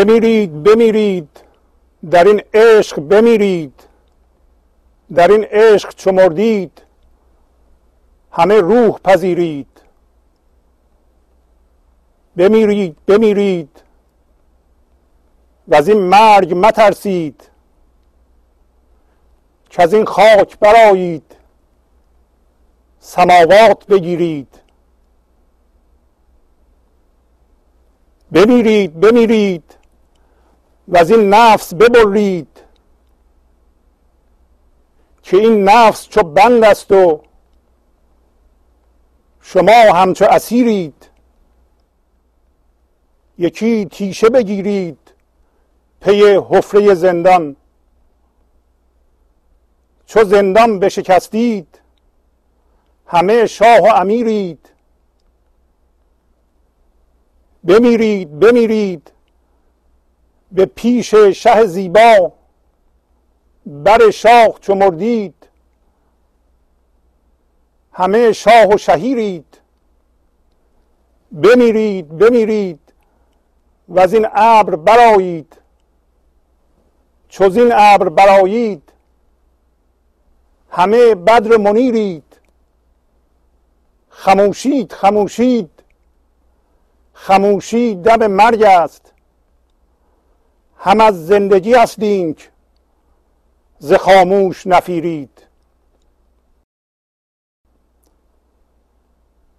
بمیرید بمیرید. در این عشق بمیرید. در این عشق چو مردید همه روح پذیرید. بمیرید بمیرید. و از این مرگ مترسید. که از این خاک برایید سماوات بگیرید. بمیرید بمیرید. و از این نفس ببرید که این نفس چو بند است و شما همچو اسیرید. یکی تیشه بگیرید پی حفره زندان. چو زندان بشکستید همه شاه و امیرید. بمیرید بمیرید. به پیش شه زیبا. بر شاه چو مردید. همه شاه و شهیرید. بمیرید بمیرید. و از این ابر برایید چو این ابر برایید همه بدر منیرید. خموشید خموشید. خموشی دم مرگ است. هم از زندگی هستیم ز خاموش نفیرید.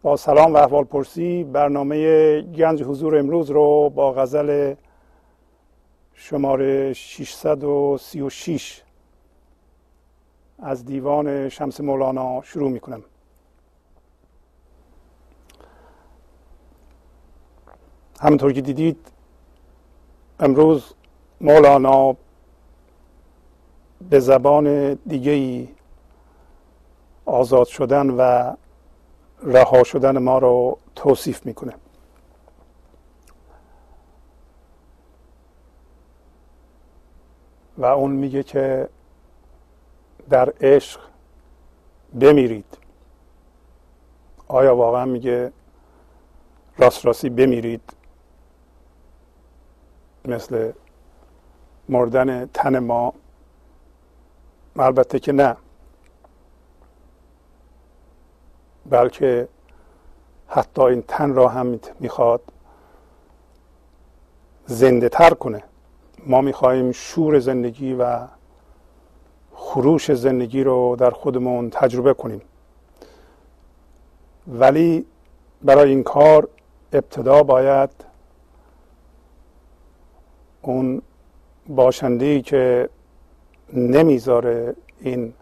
با سلام و احوال پرسی برنامه گنج حضور امروز رو با غزل شماره 636 از دیوان شمس مولانا شروع می کنم همونطور که دیدید امروز مولانا به زبان دیگه ای آزاد شدن و رها شدن ما رو توصیف می‌کنه. و اون میگه که در عشق بمیرید. آیا واقعا میگه راست راستی بمیرید مثل مردن تن ما. البته که نه. بلکه حتی این تن را هم می‌خواد زنده تر کنه. ما می‌خواهیم شور زندگی و خروش زندگی رو در خودمون تجربه کنیم. ولی برای این کار ابتدا باید اون باشنده که نمی‌ذاره این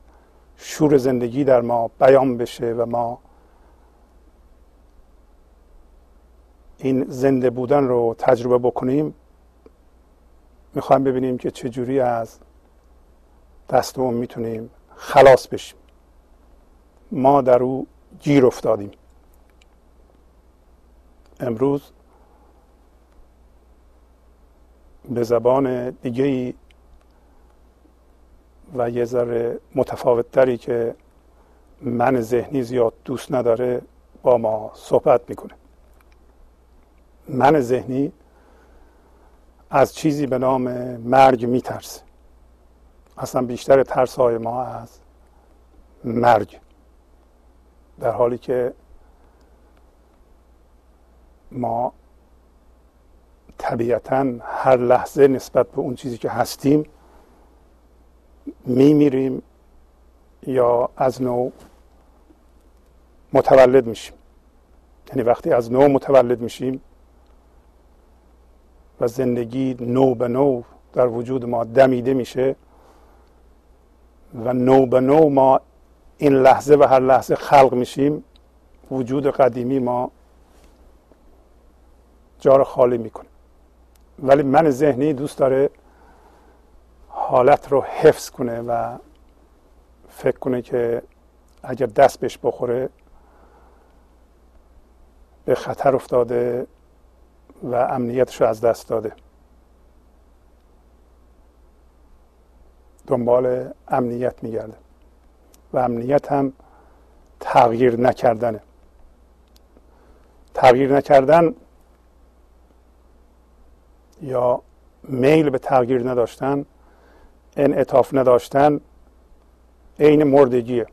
شور زندگی در ما بیان بشه و ما این زنده بودن رو تجربه بکنیم می‌خوایم ببینیم که چجوری از دستمون می‌تونیم خلاص بشیم. ما در او گیر افتادیم. امروز به زبان دیگه ای و یه ذره متفاوت تری که من ذهنی زیاد دوست نداره با ما صحبت می‌کنه. من ذهنی از چیزی به نام مرگ میترسه. اصلا بیشتر ترس های ما از مرگ. در حالی که ما طبیعتا هر لحظه نسبت به اون چیزی که هستیم میمیریم یا از نو متولد میشیم. یعنی وقتی از نو متولد میشیم و زندگی نو به نو در وجود ما دمیده میشه و نو به نو ما این لحظه و هر لحظه خلق میشیم وجود قدیمی ما جا خالی می‌کنه. ولی من ذهنی دوست داره حالت رو حفظ کنه و فکر کنه که اگر دست بهش بخوره به خطر افتاده و امنیتش رو از دست داده. دنبال امنیت میگرده و امنیت هم تغییر نکردنه. تغییر نکردن یا میل به تغییر نداشتن انعطاف نداشتن عین مردگیه.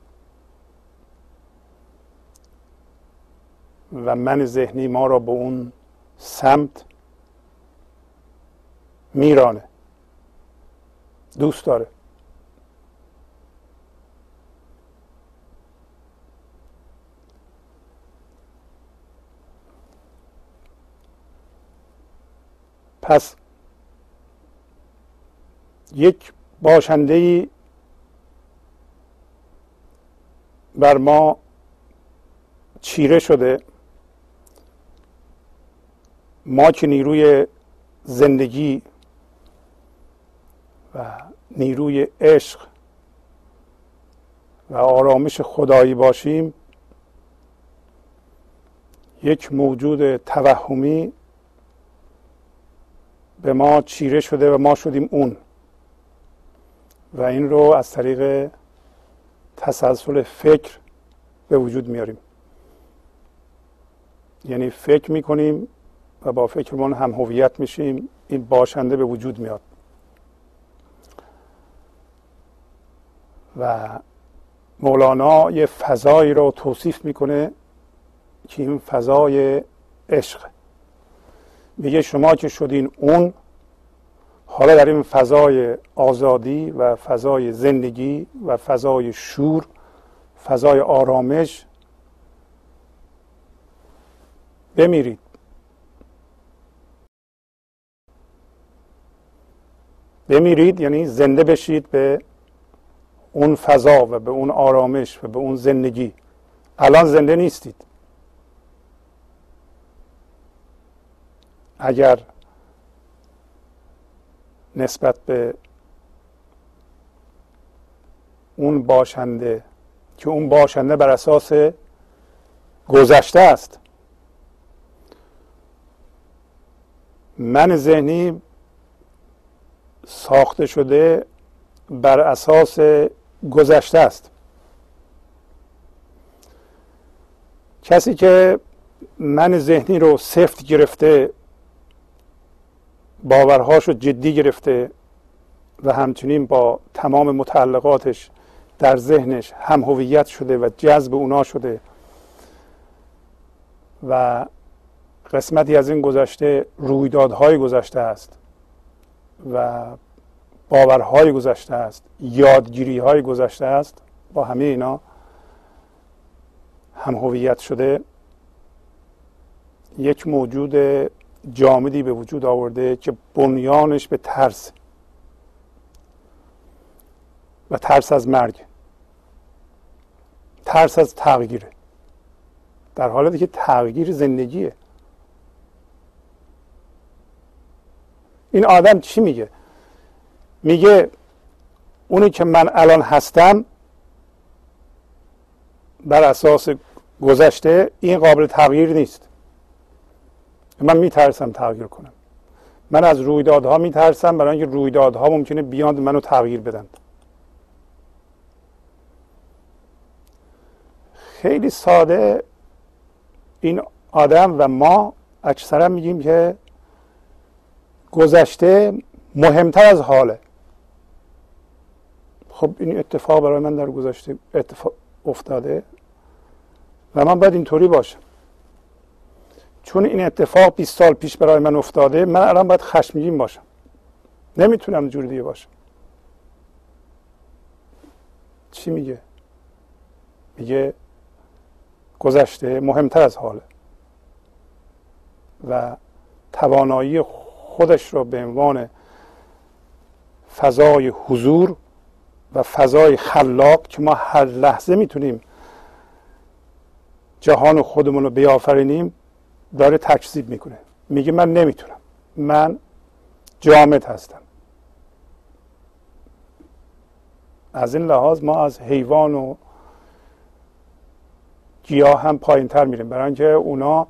و من ذهنی ما را به اون سمت میرانه. دوست داره. پس یک باشنده ای بر ما چیره شده. ما که نیروی زندگی و نیروی عشق و آرامش خدایی باشیم یک موجود توهمی به ما چیره شده و ما شدیم اون. و این رو از طریق تسلسل فکر به وجود میاریم. یعنی فکر می‌کنیم و با فکرمون هم هویت میشیم این باشنده به وجود میاد. و مولانا یه فضایی رو توصیف می‌کنه که این فضای عشق. میگه شما که شدین اون حالا در این فضای آزادی و فضای زندگی و فضای شور فضای آرامش بمیرید. بمیرید یعنی زنده بشید به اون فضا و به اون آرامش و به اون زندگی. الان زنده نیستید. اگر نسبت به اون باشنده که اون باشنده بر اساس گذشته است من ذهنی ساخته شده بر اساس گذشته است. کسی که من ذهنی رو سفت گرفته باورهاش رو جدی گرفته و همچنین با تمام متعلقاتش در ذهنش هم هویت شده و جذب اونا شده. و قسمتی از این گذشته رویدادهای گذشته است و باورهای گذشته است یادگیری های گذشته است. با همه اینا هم هویت شده. یک موجود جامدی به وجود آورده که بنیانش به ترس و ترس از مرگ ترس از تغییره در حالتی که تغییر زندگیه. این آدم چی میگه؟ میگه اونی که من الان هستم بر اساس گذشته این قابل تغییر نیست. من میترسم تغییر کنم. من از رویدادها میترسم برای اینکه رویدادها ممکنه بیاند منو تغییر بدن. خیلی ساده این آدم و ما اکثرا میگیم که گذشته مهمتر از حاله. خب این اتفاق برای من در گذشته اتفاق افتاده و من باید اینطوری باشم. چون این اتفاق 20 سال پیش برای من افتاده من الان باید خشمگین باشم. نمی‌تونم جور دیگه باشم. چی میگه؟ میگه گذشته مهمتر از حاله و توانایی خودش را به عنوان فضای حضور و فضای خلاق که ما هر لحظه می‌تونیم جهان خودمون رو بیافرینیم داره تکذیب می‌کنه. میگه من نمی‌تونم. من جامد هستم. از این لحاظ ما از حیوان و گیاه هم پایین تر میریم. برای اینکه اونا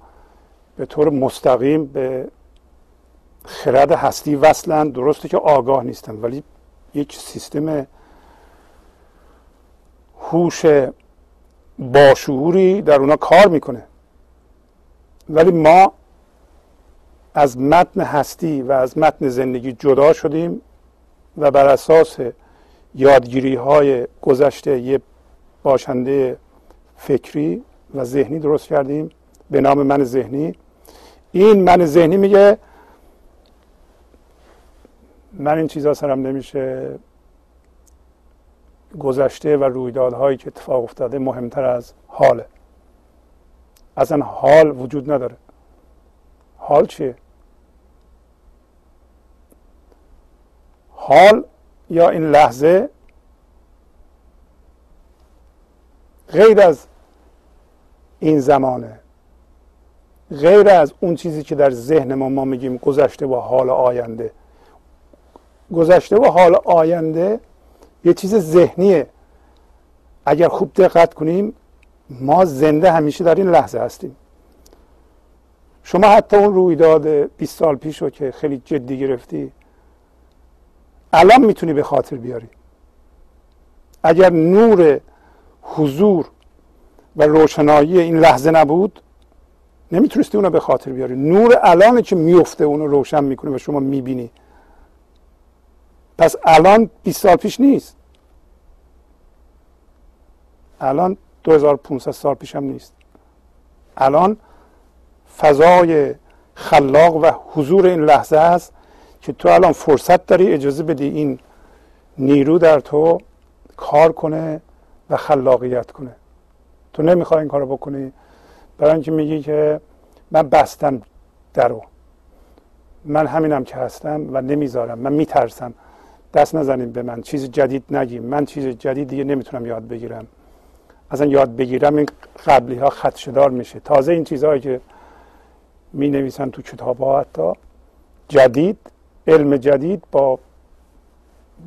به طور مستقیم به خرد هستی وصلن. درسته که آگاه نیستن ولی یک سیستم هوش باشعوری در اونا کار می‌کنه. ولی ما از متن هستی و از متن زندگی جدا شدیم و بر اساس یادگیری های گذشته یه باشنده فکری و ذهنی درست کردیم به نام من ذهنی. این من ذهنی میگه من این چیزها سرم نمیشه. گذشته و رویدادهایی که اتفاق افتاده مهمتر از حاله. اصلا حال وجود نداره. حال چیه؟ حال یا این لحظه غیر از این زمانه غیر از اون چیزی که در ذهن ما ما میگیم گذشته و حال آینده. گذشته و حال آینده یه چیز ذهنیه. اگر خوب دقت کنیم ما زنده همیشه در این لحظه هستیم. شما حتی اون رویداد 20 سال پیش رو که خیلی جدی گرفتی الان می‌تونی به خاطر بیاری. اگر نور حضور و روشنایی این لحظه نبود نمی‌تونستی اونو به خاطر بیاری. نور الان که میفته اونو روشن می‌کنه و شما می‌بینی. پس الان 20 سال پیش نیست. الان 2500 سال پیش هم نیست. الان فضای خلاق و حضور این لحظه است که تو الان فرصت داری اجازه بدی این نیرو در تو کار کنه و خلاقیت کنه. تو نمی‌خوای این کارو بکنی؟ برای اینکه میگی که من بستم درو من همینم که هستم و نمی‌ذارم. من میترسم. دست نزنیم به من. چیز جدید نگیم. من چیز جدید دیگه نمی‌تونم یاد بگیرم. اصلا یاد بگیرم این قبلی ها خدشدار میشه. تازه این چیزهایی که می نویسن تو کتاب ها حتی جدید علم جدید با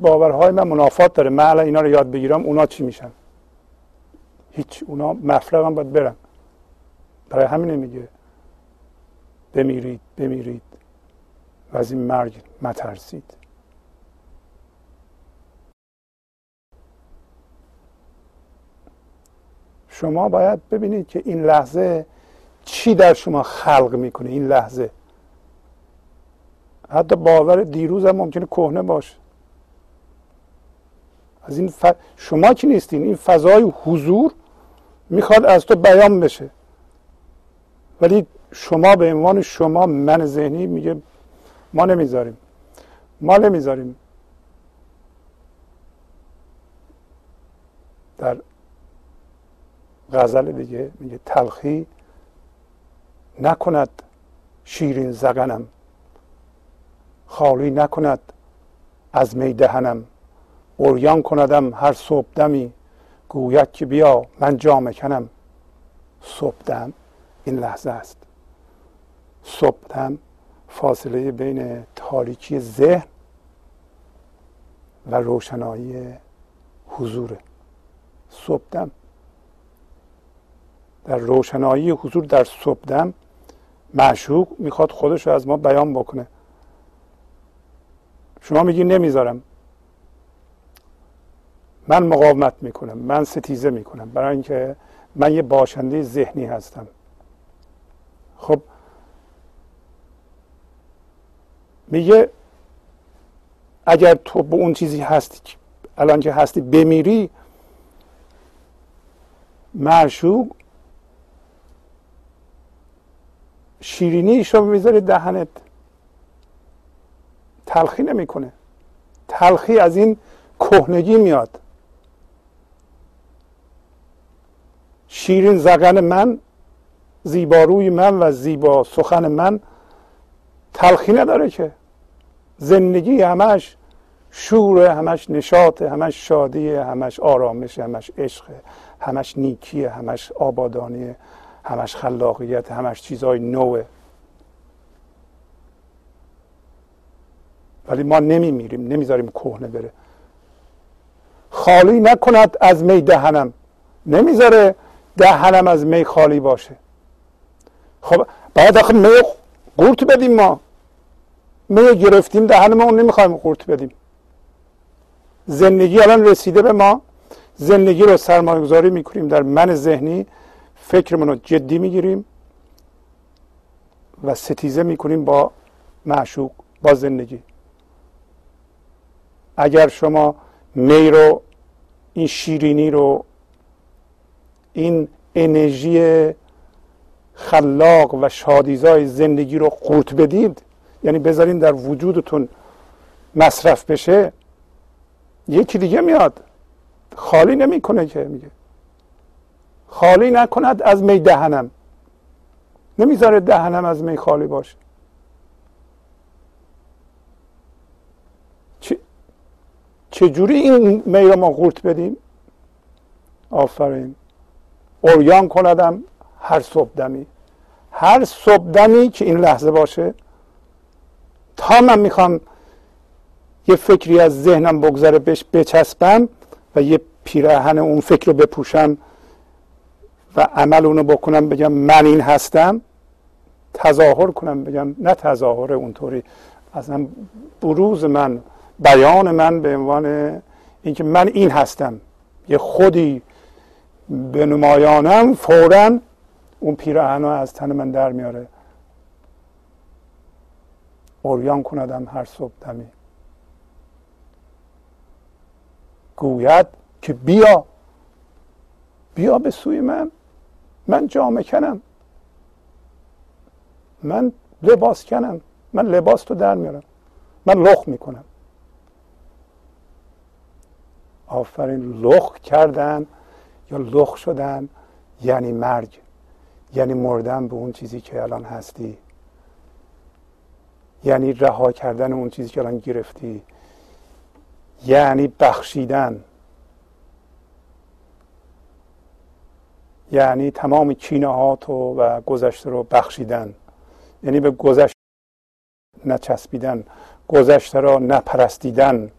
باورهای من منافات داره. من الان اینا رو یاد بگیرم اونا چی میشن؟ هیچ اونا مفرغم باید برن. برای همینه میگه بمیرید بمیرید و از این مرگ مترسید. شما باید ببینید که این لحظه چی در شما خلق می‌کنه این لحظه. حتی باور دیروز هم ممکنه کهنه باشه. از این ف... شما که نیستین این فضای حضور می‌خواد از تو بیان بشه. ولی شما به عنوان شما من ذهنی میگه ما نمی‌ذاریم. ما نمی‌ذاریم. در غزل دیگه میگه تلخی نکند شیرین زغنم خالی نکند از می دهنم. اوریان کندم هر صبح دمی گوید که بیا من جام کنم. صبح دم این لحظه است. صبح دم فاصله بین تاریکی ذهن و روشنایی حضوره صبح دم در روشنایی حضور در صبح معشوق می‌خواد خودش رو از ما بیان بکنه. شما میگی نمی‌ذارم. من مقاومت می‌کنم من ستیزه می‌کنم. برای اینکه من یه باشنده ذهنی هستم. خب میگه اگر تو به اون چیزی هستی الان که هستی بمیری معشوق شیرینیش رو می‌ذاره دهنت. تلخی نمی‌کنه. تلخی از این کهنگی میاد. شیرین زغن من زیباروی من و زیبا سخن من تلخی نداره که. زندگی همش شور همش نشاط همش شادی همش آرامش همش عشق همش نیکی همش آبادانی همش خلاقیت همش چیزهای نوه. ولی ما نمیمیریم نمی‌ذاریم کهنه بره. خالی نکند از می دهنم. نمی‌ذاره دهنم از می خالی باشه. خب باید آخه می قورت بدیم ما. می گرفتیم دهنمون نمی‌خوایم قورت بدیم. زندگی الان رسیده به ما. زندگی رو سرمایه گذاری می‌کنیم در من ذهنی. فکرمون رو جدی می‌گیریم و ستیزه می‌کنیم با معشوق با زندگی. اگر شما می رو این شیرینی رو این انرژی خلاق و شادیزای زندگی رو قورت بدید یعنی بذارین در وجودتون مصرف بشه یکی دیگه میاد. خالی نمی‌کنه که میگه. خالی نکند از می دهنم. نمی‌ذاره دهنم از می خالی باشه. چجوری این می رو ما قورت بدیم؟ آفرین. اوریان کندم هر صبح دمی. هر صبح دمی که این لحظه باشه تا من می‌خوام یه فکری از ذهنم بگذره بهش بچسبم و یه پیراهن اون فکر رو بپوشم و عمل اونو بکنم بگم من این هستم. تظاهر کنم بگم نه تظاهر اونطوری. اصلا بروز من بیان من به عنوان اینکه من این هستم. یه خودی به نمایانم فورا اون پیراهن از تن من در میاره. اوریان کندم هر صبح دمی. گوید که بیا. بیا به سوی من. من جامه کنم. من لباس کنم. من لباس تو در میارم. من لخ می‌کنم. آفرین لخ کردن یا لخ شدن یعنی مرگ. یعنی مردن به اون چیزی که الان هستی. یعنی رها کردن اون چیزی که الان گرفتی. یعنی بخشیدن. یعنی تمام کینه ها تو و گذشته رو بخشیدن. یعنی به گذشته نچسبیدن گذشته را نپرستیدن.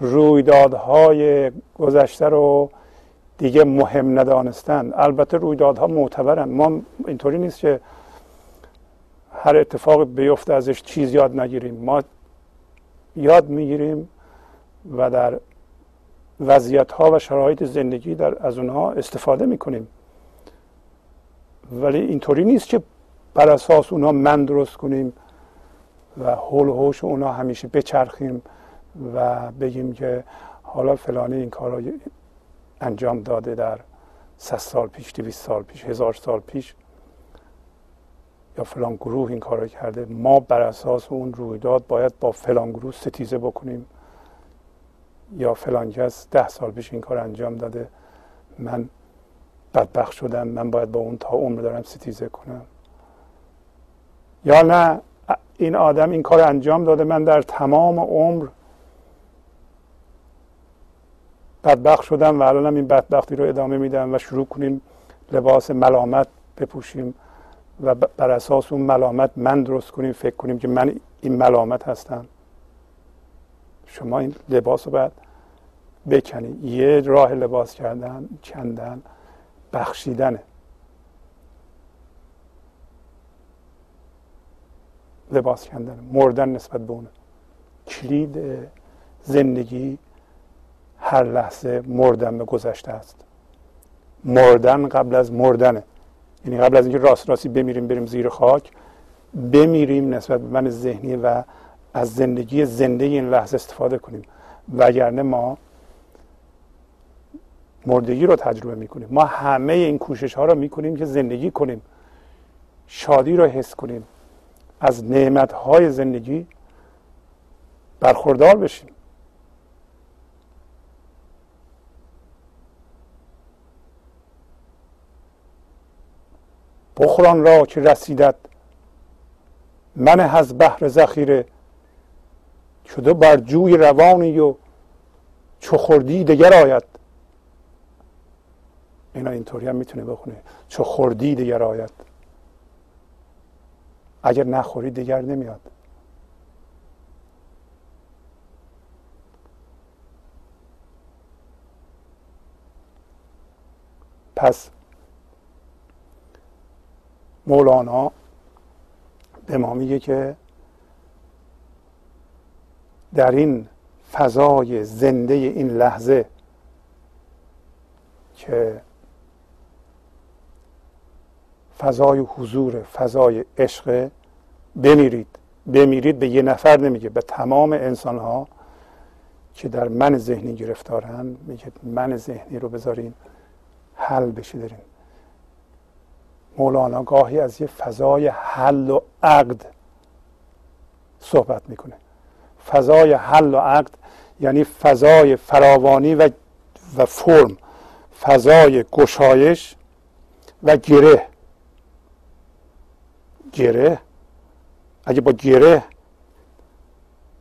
رویدادهای گذشته رو دیگه مهم ندانستن. البته رویدادها معتبرن. ما اینطوری نیست که هر اتفاق بیفته ازش چیز یاد نگیریم. ما یاد می‌گیریم و در وضعیت ها و شرایط زندگی در از اونها استفاده می‌کنیم. ولی اینطوری نیست که بر اساس اونها من درست کنیم و حول و حوش اونها همیشه بچرخیم و بگیم که حالا فلانی این کار رو انجام داده در 100 سال پیش 200 سال پیش هزار سال پیش. یا فلان گروه این کار رو کرده. ما بر اساس اون رویداد باید با فلان گروه ستیزه بکنیم. یا فلان کس ده سال پیش این کار انجام داده. من بدبخت شدم. من باید با اون تا عمر دارم ستیزه کنم. یا نه این آدم این کار انجام داده. من در تمام عمر بدبخت شدم و الانم این بدبختی رو ادامه میدم و شروع کنیم لباس ملامت بپوشیم و بر اساس اون ملامت من درست کنیم فکر کنیم که من این ملامت هستم. شما این لباس رو باید بکنی. یه راه لباس کردن کندن بخشیدنه لباس کندن مردن نسبت به اونه کلید زندگی هر لحظه مردن به گذشته است. مردن قبل از مردنه یعنی قبل از اینکه راست راستی بمیریم بریم زیر خاک بمیریم نسبت به من ذهنی و از زندگی زنده این لحظه استفاده کنیم. وگرنه ما مردگی رو تجربه می‌کنیم. ما همه این کوشش ها رو می‌کنیم که زندگی کنیم. شادی رو حس کنیم. از نعمت های زندگی برخوردار بشیم. بخوران را که رسیدت من از بحر ذخیره شده بر جوی روانی و چو خوردی دگر آید. اینا اینطوری هم می‌تونه بخونه. چو خوردی دگر آید. اگر نخوری دیگر نمیاد. پس مولانا به ما میگه که در این فضای زنده این لحظه که فضای حضور فضای عشق بمیرید. بمیرید به یه نفر نمیگه به تمام انسان ها که در من ذهنی گرفتارن میگه من ذهنی رو بذارین حل بشه دارین. مولانا گاهی از یه فضای حل و عقد صحبت می‌کنه. فضای حل و عقد یعنی فضای فراوانی و, و فرم فضای گشایش و گره. گره؟ اگه با گره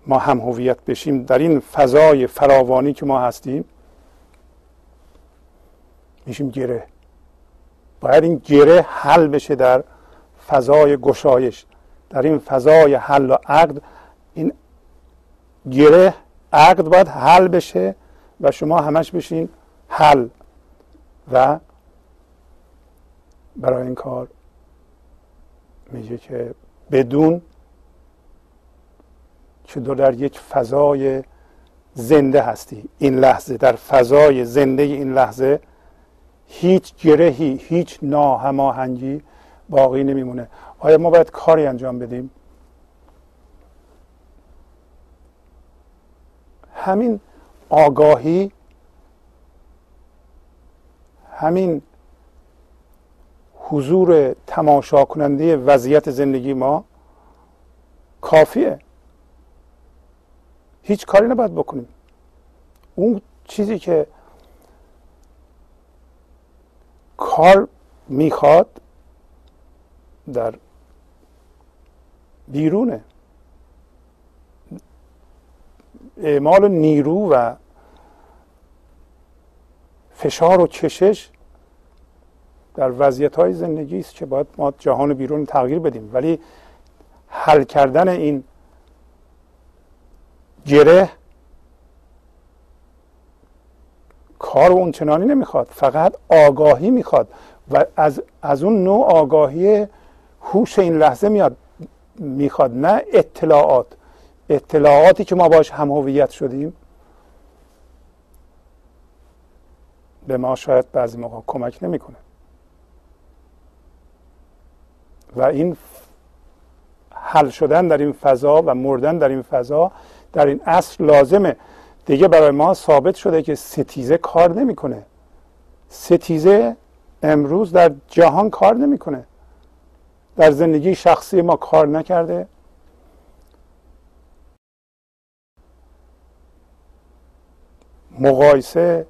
ما هم هویت بشیم در این فضای فراوانی که ما هستیم میشیم گره. باید این گره حل بشه در فضای گشایش. در این فضای حل و عقد این گره عقد باید حل بشه و شما همش بشین حل و برای این کار میگه که بدون که تو در یک فضای زنده هستی. این لحظه در فضای زنده این لحظه هیچ گرهی هیچ ناهماهنگی باقی نمیمونه. آیا ما باید کاری انجام بدیم؟ همین آگاهی همین حضور تماشا کننده وضعیت زندگی ما کافیه. هیچ کاری نباید بکنیم. اون چیزی که کار می‌خواد در بیرونه. اعمال نیرو و فشار و چشش در وضعیت های زندگی است که باید ما جهان بیرون تغییر بدیم. ولی حل کردن این گره کار اون چنانی نمی‌خواد. فقط آگاهی می‌خواد و از, از اون نوع آگاهی هوش این لحظه میاد می‌خواد نه اطلاعات. اطلاعاتی که ما باش هم هویت شدیم به ما شاید بعضی موقع کمک نمی‌کنه. و این حل شدن در این فضا و مردن در این فضا در این اصل لازمه. دیگه برای ما ثابت شده که ستیزه کار نمی‌کنه. ستیزه امروز در جهان کار نمی‌کنه. در زندگی شخصی ما کار نکرده. مقایسه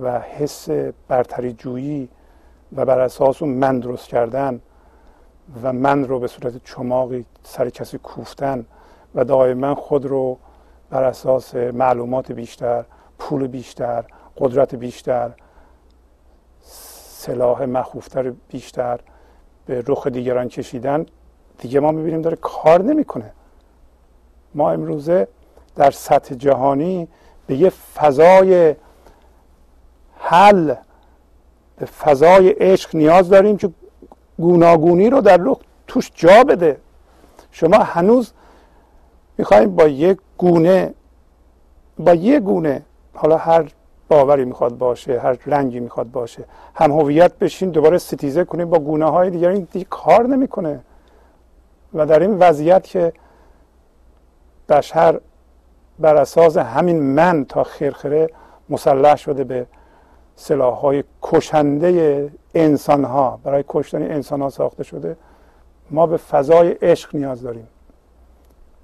و حس برتری جویی و بر اساس اون من درست کردن و من رو به صورت چماقی سر کسی کوفتن و دائما خود رو بر اساس معلومات بیشتر پول بیشتر قدرت بیشتر سلاح مخوفتر بیشتر به رخ دیگران کشیدن دیگه ما می‌بینیم داره کار نمی‌کنه. ما امروزه در سطح جهانی به یه فضای حل به فضای عشق نیاز داریم که گوناگونی رو در رخ توش جا بده. شما هنوز می‌خوایم با یک گونه با یک گونه حالا هر باوری می‌خواد باشه هر رنگی می‌خواد باشه هم هویت بشین دوباره ستیزه کنیم با گونه های دیگر این دیگه کار نمی‌کنه. و در این وضعیت که بشر بر اساس همین من تا خرخره مسلح شده به سلاح های کشنده انسان ها برای کشتن انسان ها ساخته شده. ما به فضای عشق نیاز داریم.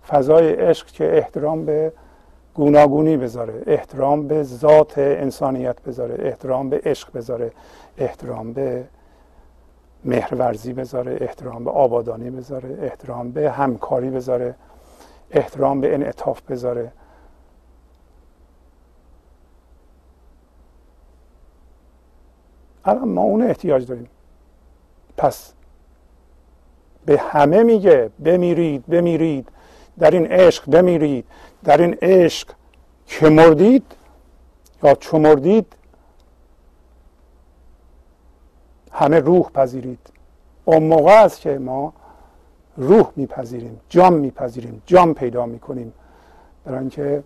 فضای عشق که احترام به گوناگونی بذاره احترام به ذات انسانیت بذاره احترام به عشق بذاره احترام به مهرورزی بذاره احترام به آبادانی بذاره احترام به همکاری بذاره احترام به انعطاف بذاره. الان ما اون احتیاج داریم. پس به همه میگه بمیرید بمیرید. در این عشق بمیرید. در این عشق که مردید یا چو مردید همه روح پذیرید. اون موقع است که ما روح میپذیریم جام میپذیریم جام پیدا می‌کنیم. برای اینکه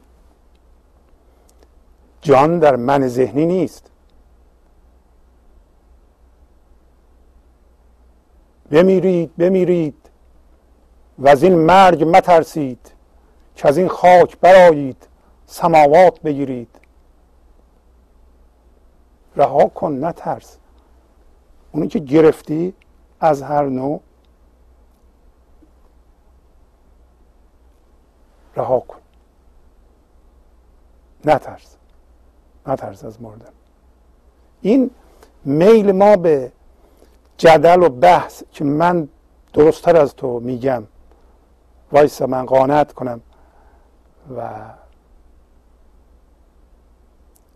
جان در من ذهنی نیست. بمیرید بمیرید. و از این مرگ مترسید که از این خاک برایید سماوات بگیرید. رها کن نترس. اونی که گرفتی از هر نوع. رها کن. نترس. نترس از مردن. این میل ما به جدل و بحث که من درستتر از تو میگم. وایسا من قانت کنم. و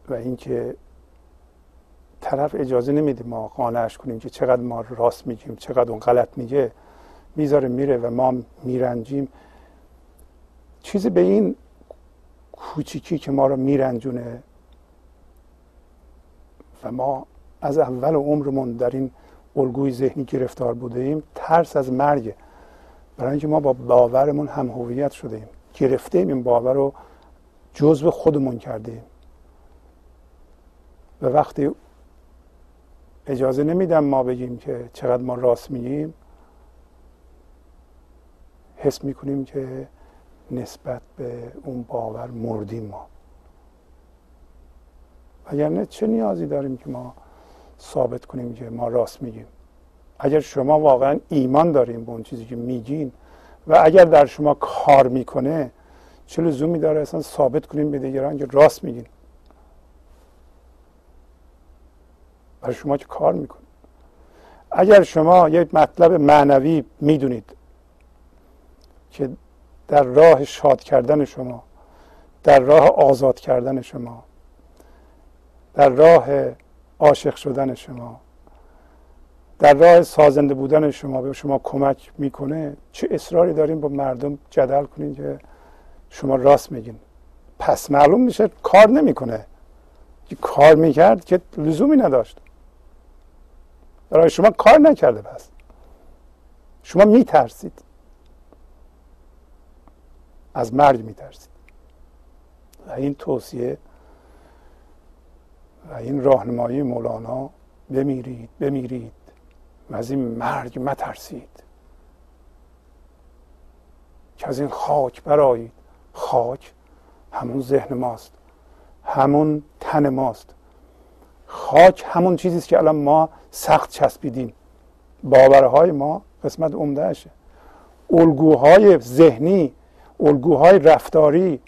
و اینکه طرف اجازه نمیده ما قانعش کنیم که چقدر ما راست میگیم چقدر اون غلط میگه. می‌ذاره میره و ما میرنجیم. چیزی به این کوچیکی که ما رو میرنجونه و ما از اول عمرمون در این الگوی ذهنی گرفتار بوده ایم ترس از مرگ. برای اینکه ما با باورمون هم هویت شده ایم گرفته ایم این باور رو جزو خودمون کردیم و وقتی اجازه نمیدم ما بگیم که چقدر ما راست میگیم حس می‌کنیم که نسبت به اون باور مردیم ما. نه چه نیازی داریم که ما ثابت کنیم که ما راست میگیم. اگر شما واقعا ایمان داریم به اون چیزی که میگین و اگر در شما کار می‌کنه چه لزومی داره اصلا ثابت کنیم به دیگران که راست میگین؟ برای شما که کار می‌کنه. اگر شما یک مطلب معنوی می‌دونید که در راه شاد کردن شما در راه آزاد کردن شما در راه عاشق شدن شما. در راه سازنده بودن شما به شما کمک می‌کنه چه اصراری داریم با مردم جدل کنین که شما راست میگین. پس معلوم میشه کار نمی‌کنه. کار می‌کرد که لزومی نداشت. برای شما کار نکرده پس. شما میترسید. از مرگ میترسید. و این توصیه و این راهنمایی مولانا بمیرید بمیرید و از این مرگ مترسید. که از این خاک برایید خاک همون ذهن ماست همون تن ماست. خاک همون چیزی است که الان ما سخت چسبیدیم. باورهای ما قسمت عمدهشه الگوهای ذهنی الگوهای رفتاری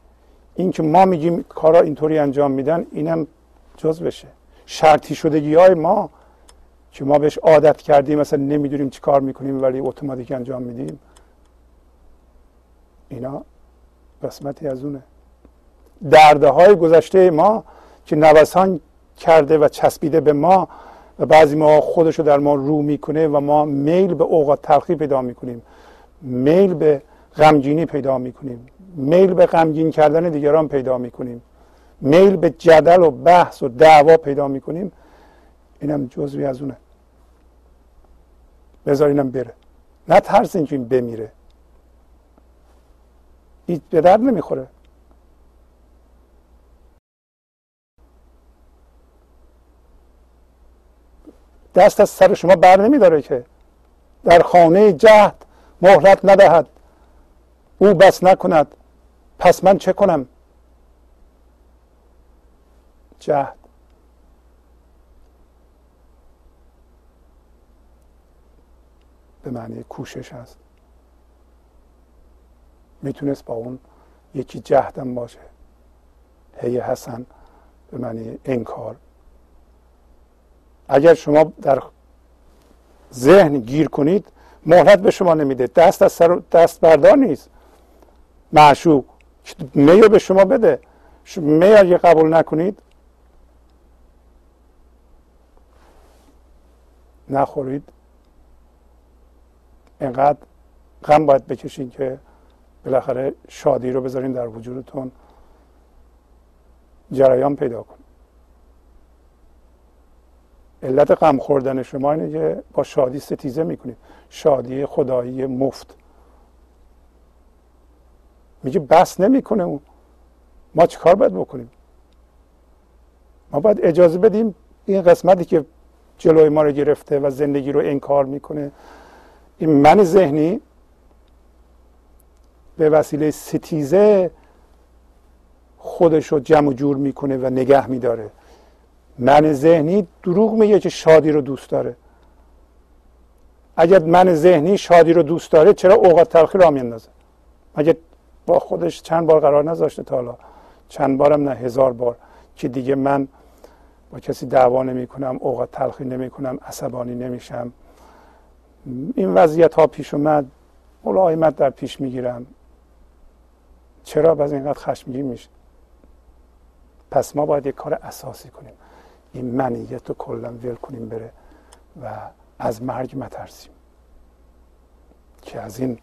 این که ما میگیم کارا اینطوری انجام میدن اینم جز بشه. شرطی شدگی های ما که ما بهش عادت کردیم مثلا نمی‌دونیم چی کار می‌کنیم ولی اتوماتیک انجام میدیم اینا قسمتی از اونه. درده های گذشته ما که نوسان کرده و چسبیده به ما و بعضی ما خودش رو در ما رو می‌کنه و ما میل به اوقات تلخی پیدا می‌کنیم میل به غمگینی پیدا می‌کنیم میل به غمگین کردن دیگران پیدا می‌کنیم. میل به جدل و بحث و دعوا پیدا می‌کنیم اینم جزوی از اونه. بذار اینم بره. نه ترس اینکه این بمیره. این به درد نمی‌خوره. دست از سر شما بر نمیداره که در خانه جهد مهلت ندهد. او بس نکند. پس من چه کنم؟ جهد به معنی کوشش هست. می‌تونست با اون یکی جهدم باشه. هی حسن به معنی انکار. اگر شما در ذهن گیر کنید مهلت به شما نمیده. دست از سر دست بردار نیست. معشوق میو به شما بده. می اگه قبول نکنید نخورید انقدر غم باید بکشین که بالاخره شادی رو بذارین در وجودتون جریان پیدا کن. علت غم خوردن شما اینه که با شادی ستیزه می‌کنید. شادی خدایی مفت. میگه بس نمی‌کنه اون. ما چیکار باید بکنیم؟ ما باید اجازه بدیم این قسمتی که جلوی ما رو گرفته و زندگی رو انکار می‌کنه. این من ذهنی به وسیله ستیزه خودش رو جمع جور می‌کنه و نگه میداره. من ذهنی دروغ میگه که شادی رو دوست داره. اگر من ذهنی شادی رو دوست داره چرا اوقات تلخی را میندازه مگه با خودش چند بار قرار نذاشته تا حالا؟ چند بارم نه هزار بار. که دیگه من با کسی دعوا نمی کنم اوقات تلخی نمی کنم عصبانی نمیشم. این وضعیت ها پیش اومد ملایمت در پیش می‌گیرم. چرا باز اینقدر خشمگین میشه پس ما باید یک کار اساسی کنیم. این منیت رو کلا ول کنیم بره و از مرگ مترسیم. که از این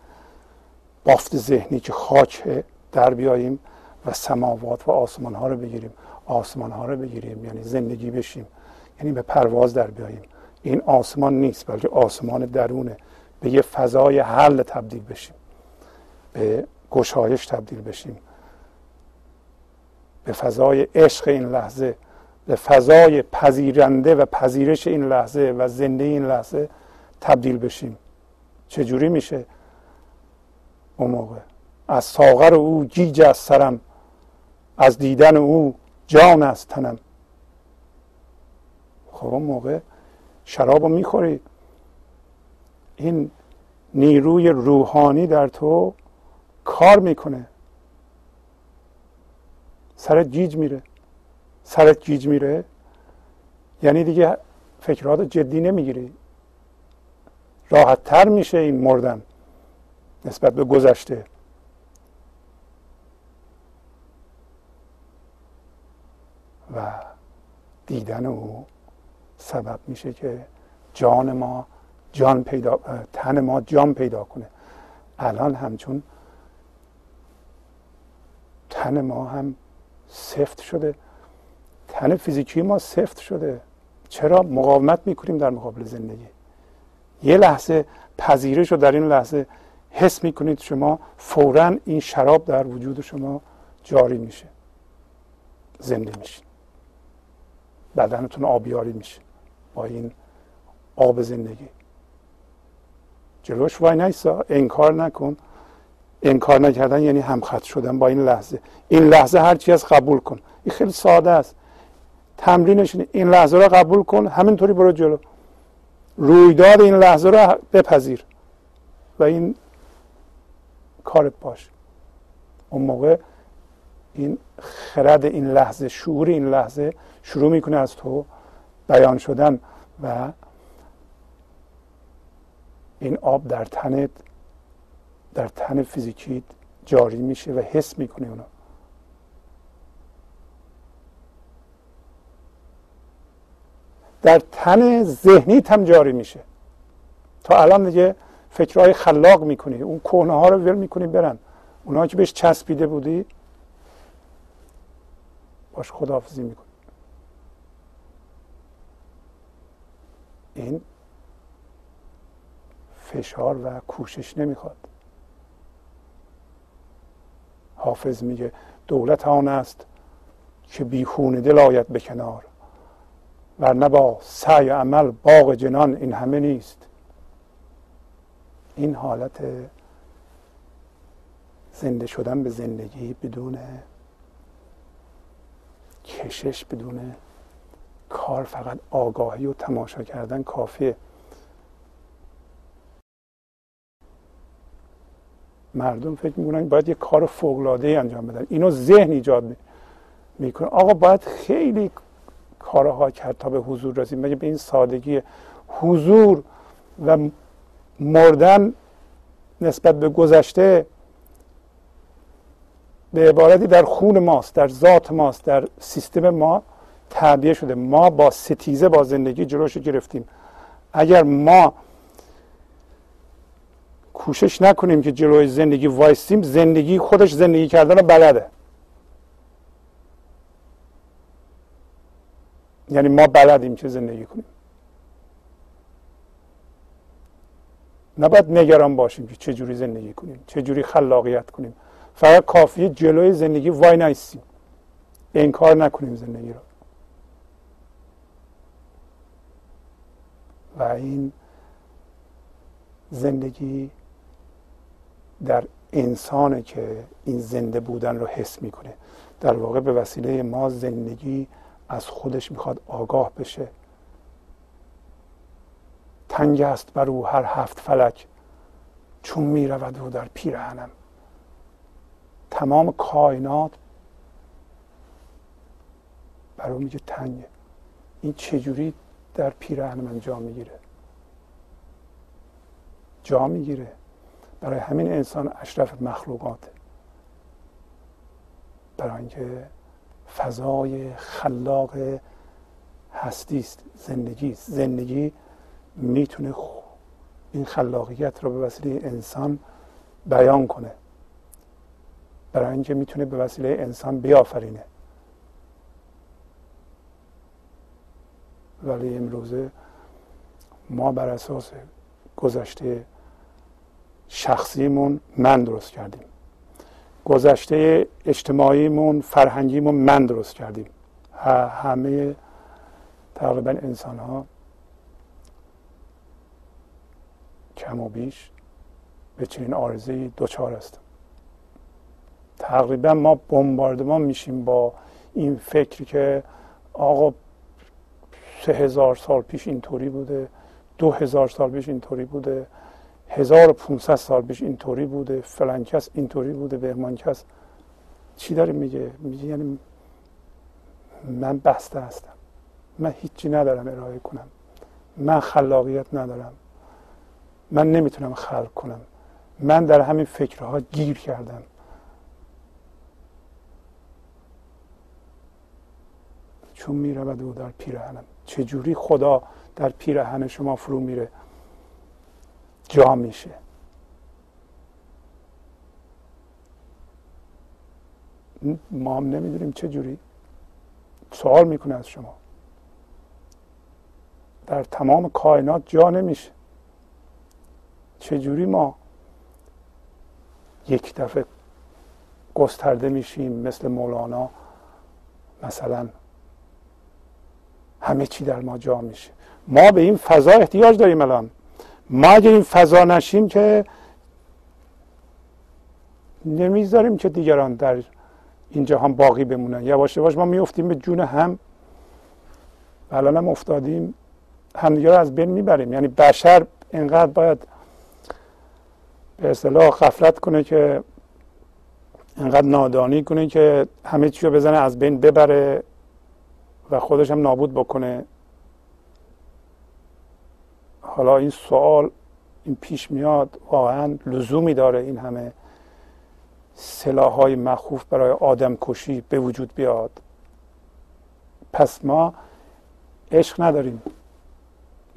بافت ذهنی که خاک در بیاییم و سماوات و آسمان ها رو بگیریم. آسمان ها رو بگیریم یعنی زندگی بشیم یعنی به پرواز در بیاییم. این آسمان نیست بلکه آسمان درونه. به یه فضای حل تبدیل بشیم به گشایش تبدیل بشیم. به فضای عشق این لحظه به فضای پذیرنده و پذیرش این لحظه و زنده این لحظه تبدیل بشیم. چجوری میشه؟ اون موقع. از ساغر او گیج از سرم از دیدن او جان از تنم. خب اون موقع شراب رو می‌خوری. این نیروی روحانی در تو کار می‌کنه. سرت گیج میره. سرت گیج میره. یعنی دیگه فکرات جدی نمی‌گیری. راحت تر میشه این مردن نسبت به گذشته. و دیدن او سبب میشه که جان ما جان پیدا تن ما جان پیدا کنه. الان همچون تن ما هم سفت شده. تن فیزیکی ما سفت شده. چرا مقاومت می‌کنیم در مقابل زندگی؟ یه لحظه پذیرش رو در این لحظه حس می‌کنید شما فورا این شراب در وجود شما جاری میشه. زنده میشه بدنتون آبیاری میشه با این آب زندگی. جلوش وای نیستا انکار نکن. انکار نکردن یعنی همخط شدن با این لحظه. این لحظه هر چی از قبول کن. این خیلی ساده است. تمرینش این لحظه رو قبول کن همینطوری برو جلو. رویداد این لحظه رو بپذیر و این کارت باش. اون موقع این خرد این لحظه شعور این لحظه شروع می‌کنه از تو بیان شدن و این آب در تنت در تن فیزیکی جاری میشه و حس می‌کنه اونو. در تن ذهنی هم جاری میشه. تا الان دیگه فکرهای خلاق می‌کنی. اون کهنه ها رو ول می‌کنی برن. اونها که بهش چسبیده بودی باش خداحافظی می‌کنی. این فشار و کوشش نمی‌خواد. حافظ میگه دولت آن است که بیخون دل آید به کنار ورنه با سعی عمل باغ جنان این همه نیست. این حالت زنده شدن به زندگی بدون کشش بدون کار فقط آگاهی و تماشا کردن کافیه. مردم فکر می‌کنن باید یه کار فوقلاده انجام بدن. اینو ذهن ایجاد می‌کنه. آقا باید خیلی کارها کرد تا به حضور رسید مگه به این سادگی حضور و مردن نسبت به گذشته به عبارتی در خون ماست در ذات ماست در سیستم ما تعبیه شده. ما با ستیزه با زندگی جلوش گرفتیم. اگر ما کوشش نکنیم که جلوی زندگی وایستیم زندگی خودش زندگی کردن رو بلده. یعنی ما بلدیم که زندگی کنیم. نباید نگران باشیم که چجوری زندگی کنیم چجوری خلاقیت کنیم. فقط کافیه جلوی زندگی وای نیستیم انکار نکنیم زندگی رو. و این زندگی در انسانه که این زنده بودن رو حس می‌کنه. در واقع به وسیله ما زندگی از خودش می‌خواد آگاه بشه. تنگ است بر او هر هفت فلک. چون می‌رود او در پیرهنم. تمام کائنات بر او میگه تنگه. این چجوری در پیرهن من جا می‌گیره. جا می‌گیره. برای همین انسان اشرف مخلوقاته برای اینکه فضای خلاق هستی است زندگی است. زندگی می‌تونه این خلاقیت رو به وسیله انسان بیان کنه. برای اینکه می‌تونه به وسیله انسان بیافرینه. ولی امروزه ما بر اساس گذشته شخصیمون من درست کردیم. گذشته اجتماعیمون فرهنگیمون من درست کردیم. همه تقریبا انسان ها کم و بیش به چنین آرزه دوچار هستم تقریبا ما بمباردمان میشیم با این فکری که آقا سه هزار سال پیش اینطوری بوده دو هزار سال پیش اینطوری بوده هزار و پونصد سال پیش اینطوری بوده فلان کس اینطوری بوده بهمان کس. چی داره میگه؟ میگه یعنی من بسته هستم. من هیچی ندارم ارائه کنم. من خلاقیت ندارم. من نمی‌تونم خلق کنم. من در همین فکرها گیر کردم. چون می‌رود او در پیرهنم. چجوری خدا در پیرهن شما فرو میره؟ جا میشه. ما هم نمی‌دونیم چه جوری سوال می‌کنه از شما. در تمام کائنات جا نمیشه. چجوری ما یک دفعه گسترده میشیم مثل مولانا؟ مثلا همه چی در ما جا میشه. ما به این فضا احتیاج داریم الان. ما اگر این فضا نشیم که نمی‌ذاریم که دیگران در این جهان باقی بمونن. یواش یواش ما میفتیم به جون هم. الان هم افتادیم. همدیگه رو از بین می‌بریم. یعنی بشر اینقدر باید به اصطلاح غفلت کنه که اینقدر نادانی کنه که همه چی رو بزنه از بین ببره. و خودش هم نابود بکنه. حالا این سوال این پیش میاد واقعا لزومی داره این همه سلاح های مخوف برای آدم کشی به وجود بیاد؟ پس ما عشق نداریم.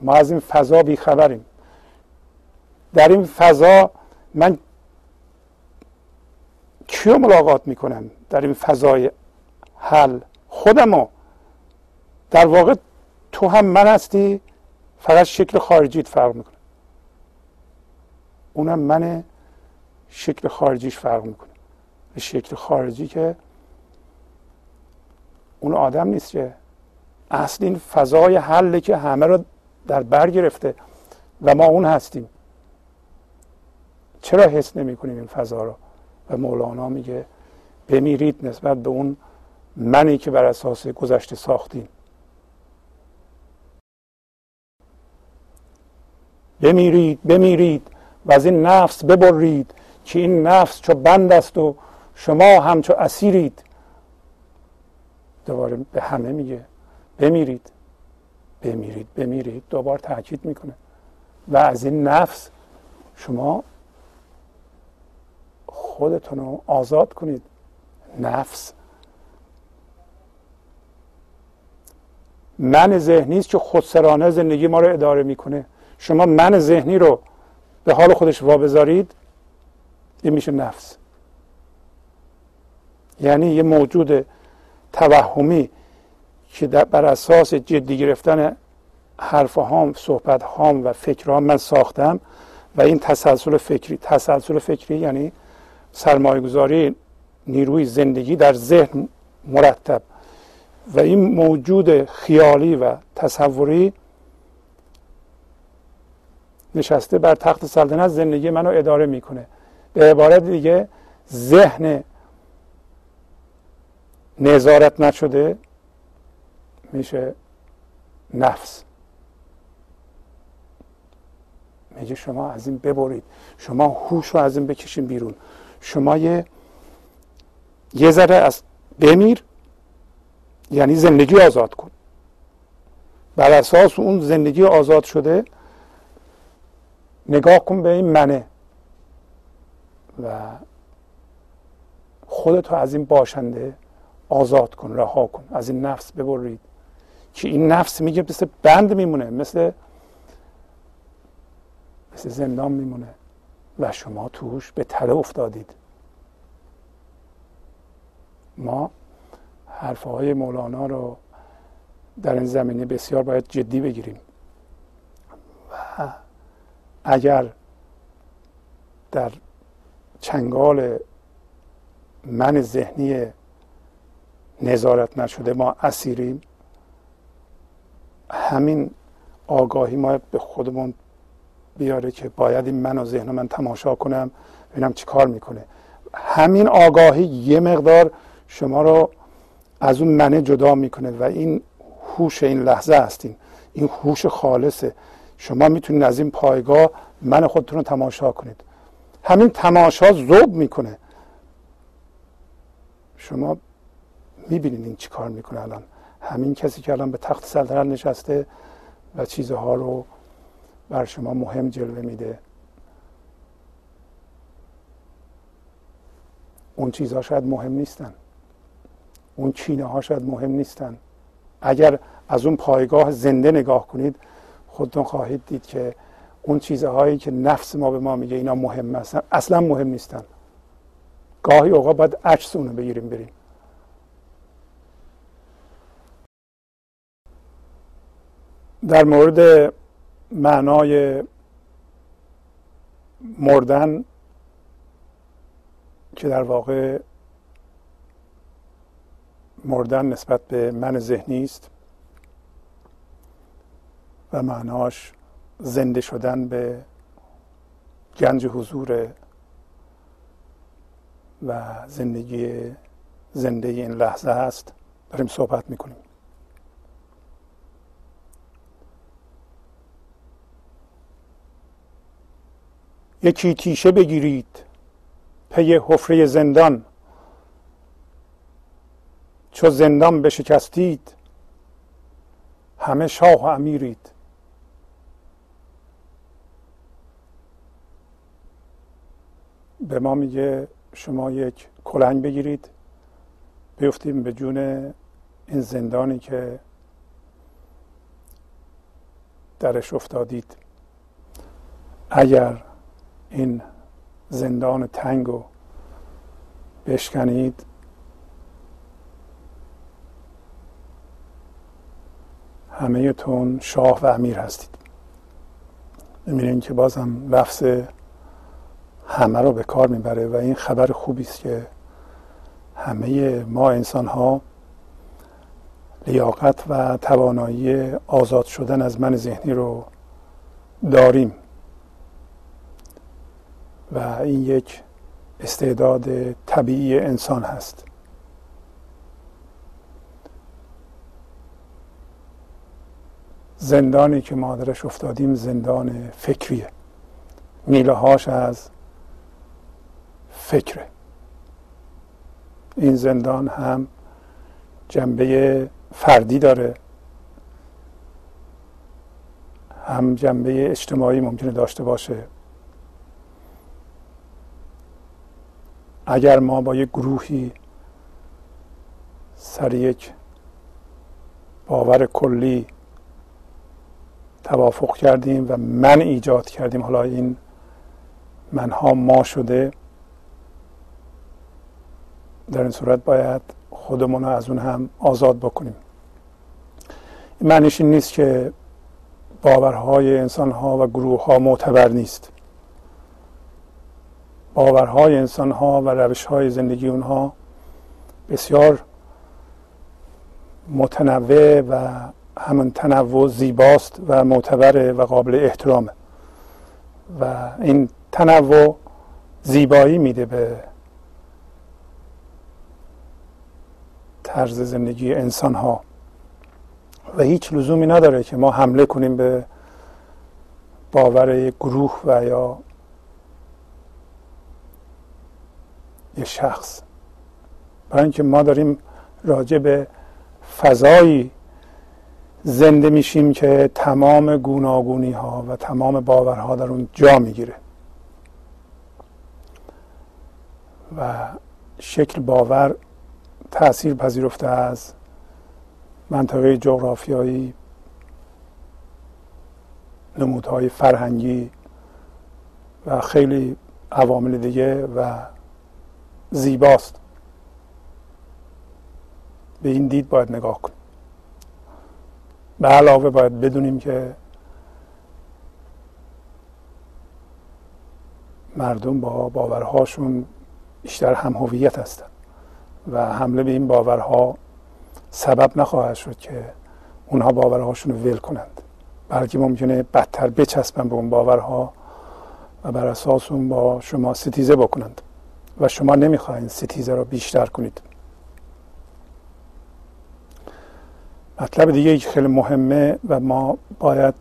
ما از این فضا بیخبریم. در این فضا من کیو ملاقات می‌کنم؟ در این فضای حل خودمو. در واقع تو هم من هستی فقط شکل خارجیت فرق می‌کنه. اونم من شکل خارجیش فرق می‌کنه. شکل خارجی که اون آدم نیست که اصل این فضای حله که همه رو در بر گرفته و ما اون هستیم. چرا حس نمی کنیم این فضا رو؟ و مولانا میگه بمیرید نسبت به اون منی که بر اساس گذشته ساختیم بمیرید بمیرید و از این نفس ببرید که این نفس چو بند است و شما همچو اسیرید. دوباره به همه میگه بمیرید بمیرید بمیرید. دوبار تاکید می‌کنه. و از این نفس شما خودتون رو آزاد کنید. نفس. من ذهنی است که خودسرانه زندگی ما رو اداره می‌کنه. شما من ذهنی رو به حال خودش وابذارید این میشه نفس. یعنی یه موجود توهمی که بر اساس جدی گرفتن حرف هام صحبت هام و فکر من ساختم و این تسلسل فکری تسلسل فکری یعنی سرمایه گذاری نیروی زندگی در ذهن مرتب و این موجود خیالی و تصوری نشسته بر تخت سلطنت زندگی منو اداره می‌کنه. به عبارت دیگه ذهن نظارت نشده میشه نفس. میگه شما از این ببرید. شما هوش رو از این بکشین بیرون. شما یه یه ذره از بمیر یعنی زندگی آزاد کن. بر اساس اون زندگی آزاد شده نگاه کن به این منه. و خودتو از این باشنده آزاد کن رها کن از این نفس ببرید. که این نفس میگه مثل بند میمونه مثل مثل زندان میمونه. و شما توش به تله افتادید. ما حرفهای مولانا رو در این زمینه بسیار باید جدی بگیریم. و اگر در چنگال من ذهنی نظارت نشده ما اسیریم همین آگاهی ما به خودمون بیاره که باید این من و ذهن من تماشا کنم ببینم چی کار می‌کنه. همین آگاهی یه مقدار شما رو از اون منه جدا می‌کنه و این هوش این لحظه هستین. این هوش خالصه. شما می‌تونید از این پایگاه من خودتون رو تماشا کنید. همین تماشا ذوب می‌کنه. شما می‌بینید این چی کار می‌کنه الان. همین کسی که الان به تخت سلطنت نشسته و چیزها رو بر شما مهم جلوه میده. اون چیزها شاید مهم نیستن. اون چینه ها شاید مهم نیستن. اگر از اون پایگاه زنده نگاه کنید خودتون خواهید دید که اون چیزهایی که نفس ما به ما میگه اینا مهم هستن اصلا مهم نیستن. گاهی اوقات باید عکس اونو بگیریم بریم. در مورد معنای مردن که در واقع مردن نسبت به من ذهنی است و معناش زنده شدن به گنج حضور و زندگی زنده این لحظه هست داریم صحبت می‌کنیم. یکی تیشه بگیرید. پی حفره زندان. چو زندان بشکستید همه شاه و امیرید. به ما میگه شما یک کلنگ بگیرید. بیفتیم به جون این زندانی که درش افتادید. اگر این زندان تنگ رو بشکنید همه تون شاه و امیر هستید. می‌بینید که بازم لفظ همه رو به کار می‌بره و این خبر خوبی است که همه ما انسان ها لیاقت و توانایی آزاد شدن از من ذهنی رو داریم. و این یک استعداد طبیعی انسان هست. زندانی که مادرش افتادیم زندان فکریه. میله هاش از فکره. این زندان هم جنبه فردی داره. هم جنبه اجتماعی ممکنه داشته باشه. اگر ما با یک گروهی سر یک باور کلی توافق کردیم و من ایجاد کردیم حالا این منها ما شده در این صورت باید خودمون رو از اون هم آزاد بکنیم. این معنیش این نیست که باورهای انسان ها و گروه ها معتبر نیست. باورهای انسان ها و روش های زندگی اونها بسیار متنوع و همون تنوع زیباست و معتبره و قابل احترامه. و این تنوع زیبایی میده به طرز زندگی انسان ها و هیچ لزومی نداره که ما حمله کنیم به باور یک گروه و یا یک شخص. برای اینکه ما داریم راجع به فضایی زنده میشیم که تمام گوناگونی ها و تمام باورها در اون جا می‌گیره. و شکل باور تاثیر پذیرفته از منطقه جغرافیایی نمودهای فرهنگی و خیلی عوامل دیگه و زیباست. به این دید باید نگاه کنیم. به علاوه باید بدونیم که مردم با باورهاشون بیشتر هم هویت هستند و حمله به این باورها سبب نخواهد شد که اونها باورهاشون رو ول کنند. بلکه ممکنه بدتر بچسبن به اون باورها و بر اساس اون با شما ستیزه بکنند. و شما نمی‌خواهید ستیزه رو بیشتر کنید. مطلب دیگه که خیلی مهمه و ما باید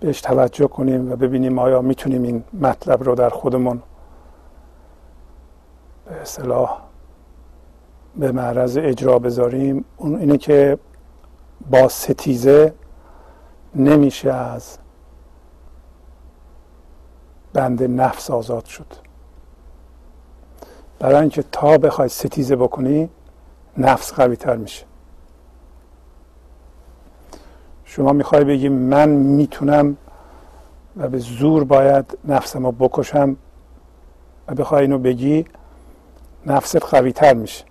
بهش توجه کنیم و ببینیم آیا می‌تونیم این مطلب رو در خودمون به اصطلاح به معرض اجرا بذاریم. اون اینه که با ستیزه نمیشه از بند نفس آزاد شد. برای اینکه تا بخوای ستیزه بکنی نفس قوی تر میشه. شما می‌خوای بگی من می‌تونم و به زور باید نفسم رو بکشم و بخوای اینو بگی نفست قوی تر میشه.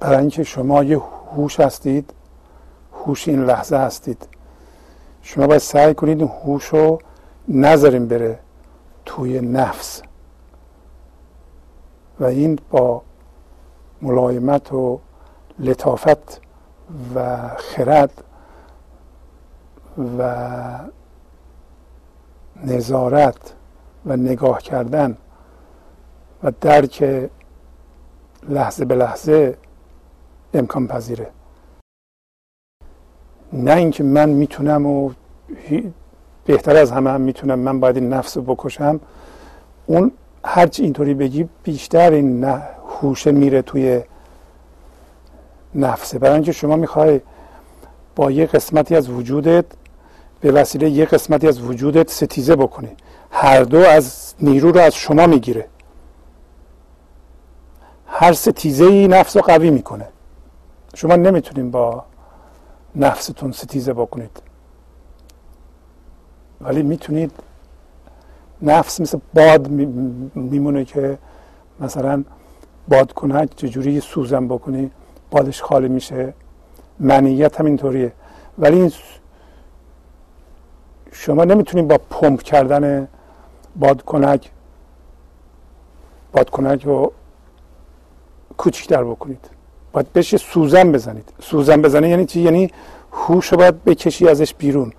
برای اینکه شما یه هوش هستید هوش این لحظه هستید. شما باید سعی کنید هوش رو نذاریم بره توی نفس. و این با ملایمت و لطافت و خرد و نظارت و نگاه کردن و درک لحظه به لحظه امکان پذیره. نه اینکه من می‌تونم و بهتر از همه هم می‌تونم من باید این نفس رو بکشم. اون هرچی اینطوری بگی بیشتر این هوشه میره توی نفسه. برای اینکه شما می‌خوای با یه قسمتی از وجودت به وسیله یه قسمتی از وجودت ستیزه بکنی. هر دو از نیرو رو از شما می‌گیره. هر ستیزه ای نفس رو قوی می‌کنه. شما نمی‌تونین با نفستون ستیزه بکنید. ولی می‌تونید نفس مثل باد میمونه که مثلا باد کنک چجوری سوزن بکنی بادش خالی میشه. منیت هم اینطوریه. ولی این شما نمی‌تونید با پمپ کردن بادکنک بادکنک رو کوچکتر بکنید. باید بشه سوزن بزنید. سوزن بزنید یعنی چی؟ یعنی هوش رو باید بکشی ازش بیرون.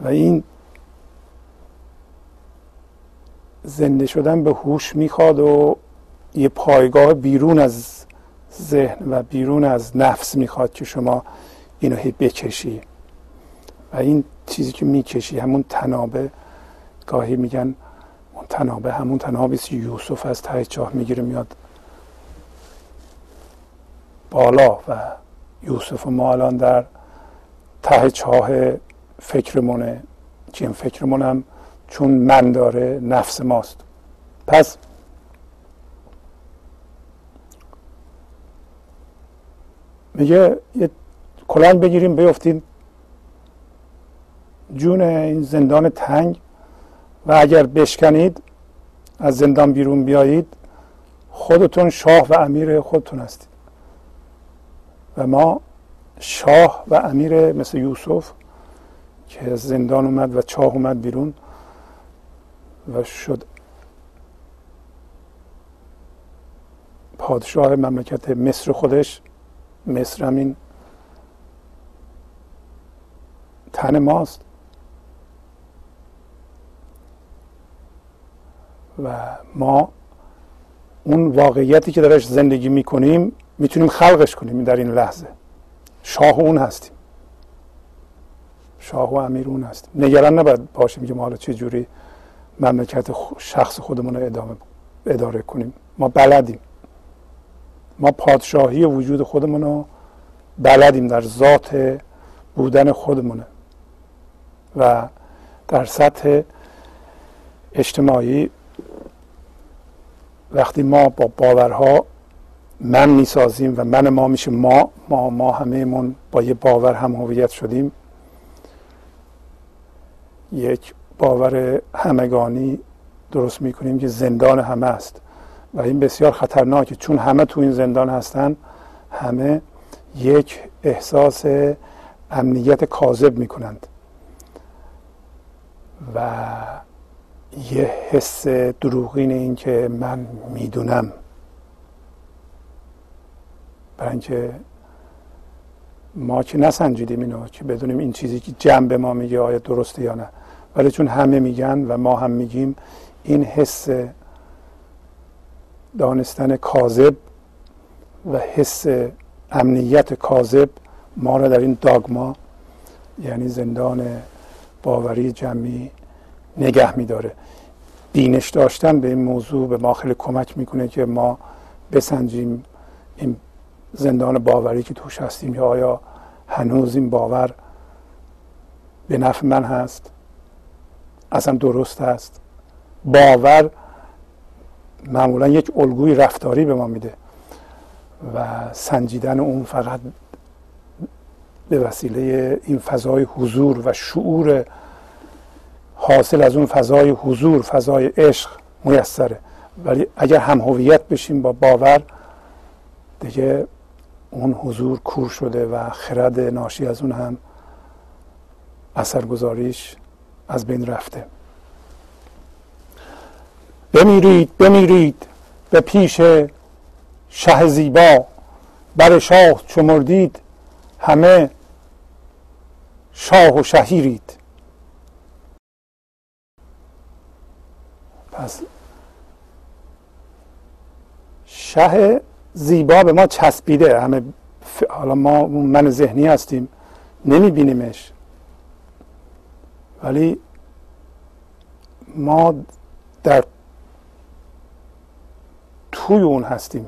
و این زنده شدن به هوش می‌خواد و یه پایگاه بیرون از ذهن و بیرون از نفس می‌خواد که شما اینو هی بکشی. و این چیزی که می‌کشی همون تنابه. گاهی میگن اون تنابه همون تنابی که یوسف از ته چاه می‌گیره میاد بالا و یوسف ما الان در ته چاه فکرمونه. که این فکرمون چون من داره نفس ماست. پس میگه یه کلنگ بگیریم بیفتیم جون این زندان تنگ و اگر بشکنید از زندان بیرون بیایید خودتون شاه و امیر خودتون هستید. و ما شاه و امیر مثل یوسف که از زندان اومد و چاه اومد بیرون و شد پادشاه مملکت مصر خودش مصر همین تن ماست. و ما اون واقعیتی که درش زندگی می‌کنیم می‌تونیم خلقش کنیم در این لحظه. شاه اون هستیم. شاه و امیر اون هستیم. نگران نباید باشیم که ما حالا چه جوری مملکت شخص خودمون رو اداره کنیم. ما بلدیم. ما پادشاهی وجود خودمون رو بلدیم در ذات بودن خودمونه و در سطح اجتماعی وقتی ما با باورها من می‌سازیم و من ما میشه ما ما ما همهمون با یه باور هم هویت شدیم. یک باور همگانی درست می‌کنیم که زندان همه است. و این بسیار خطرناکه چون همه تو این زندان هستن همه یک احساس امنیت کاذب می‌کنند. و یه حس دروغین این که من می‌دونم. برای اینکه ما که نسنجیدیم اینو که بدونیم این چیزی که جنب ما میگه آیا درسته یا نه. ولی چون همه میگن و ما هم میگیم این حس دانستن کاذب و حس امنیت کاذب ما را در این داگما یعنی زندان باوری جمعی نگه میداره. بینش داشتن به این موضوع به ما خیلی کمک می‌کنه که ما بسنجیم این زندان باوری که توش هستیم یا آیا هنوز این باور به نفع من هست؟ اصلا درست هست؟ باور معمولا یک الگوی رفتاری به ما میده و سنجیدن اون فقط به وسیله این فضای حضور و شعور حاصل از اون فضای حضور فضای عشق میسره. ولی اگر هم هویت بشیم با باور دیگه اون حضور کور شده و خرد ناشی از اون هم اثرگذاریش از بین رفته. بمیرید بمیرید به پیش شه زیبا. بر شاه چو مردید همه شاه و شهیرید. پس شه زیبا به ما چسبیده. همه حالا ما من ذهنی هستیم. نمیبینیمش. ولی ما در توی اون هستیم.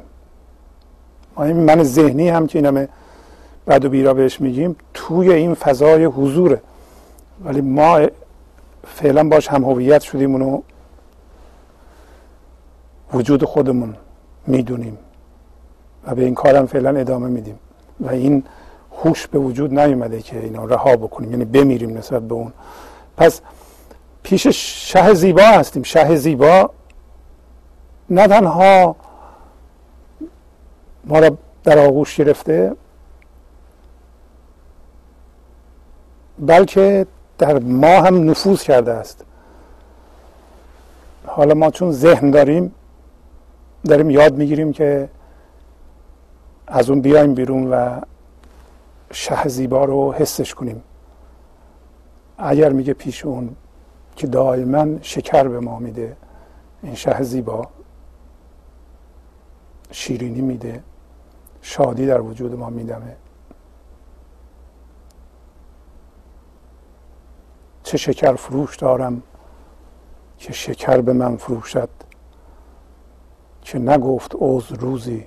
ما این من ذهنی هم که این همه بد و بیرا بهش میگیم توی این فضای حضوره. ولی ما فعلا باش هم هویت شدیم اونو. وجود خودمون می‌دونیم. و به این کارم فعلا ادامه میدیم. و این هوش به وجود نیومده که اینا رها بکنیم یعنی بمیریم نسبت به اون. پس پیش شه زیبا هستیم. شه زیبا نه تنها ما را در آغوش گرفته بلکه در ما هم نفوذ کرده است. حالا ما چون ذهن داریم داریم یاد می‌گیریم که از اون بیایم بیرون و شه زیبا رو حسش کنیم. اگر میگه پیش اون که دائما شکر به ما میده این شه زیبا شیرینی میده شادی در وجود ما میدمه. چه شکر فروش دارم که شکر به من فروشد که نگفت اوز روزی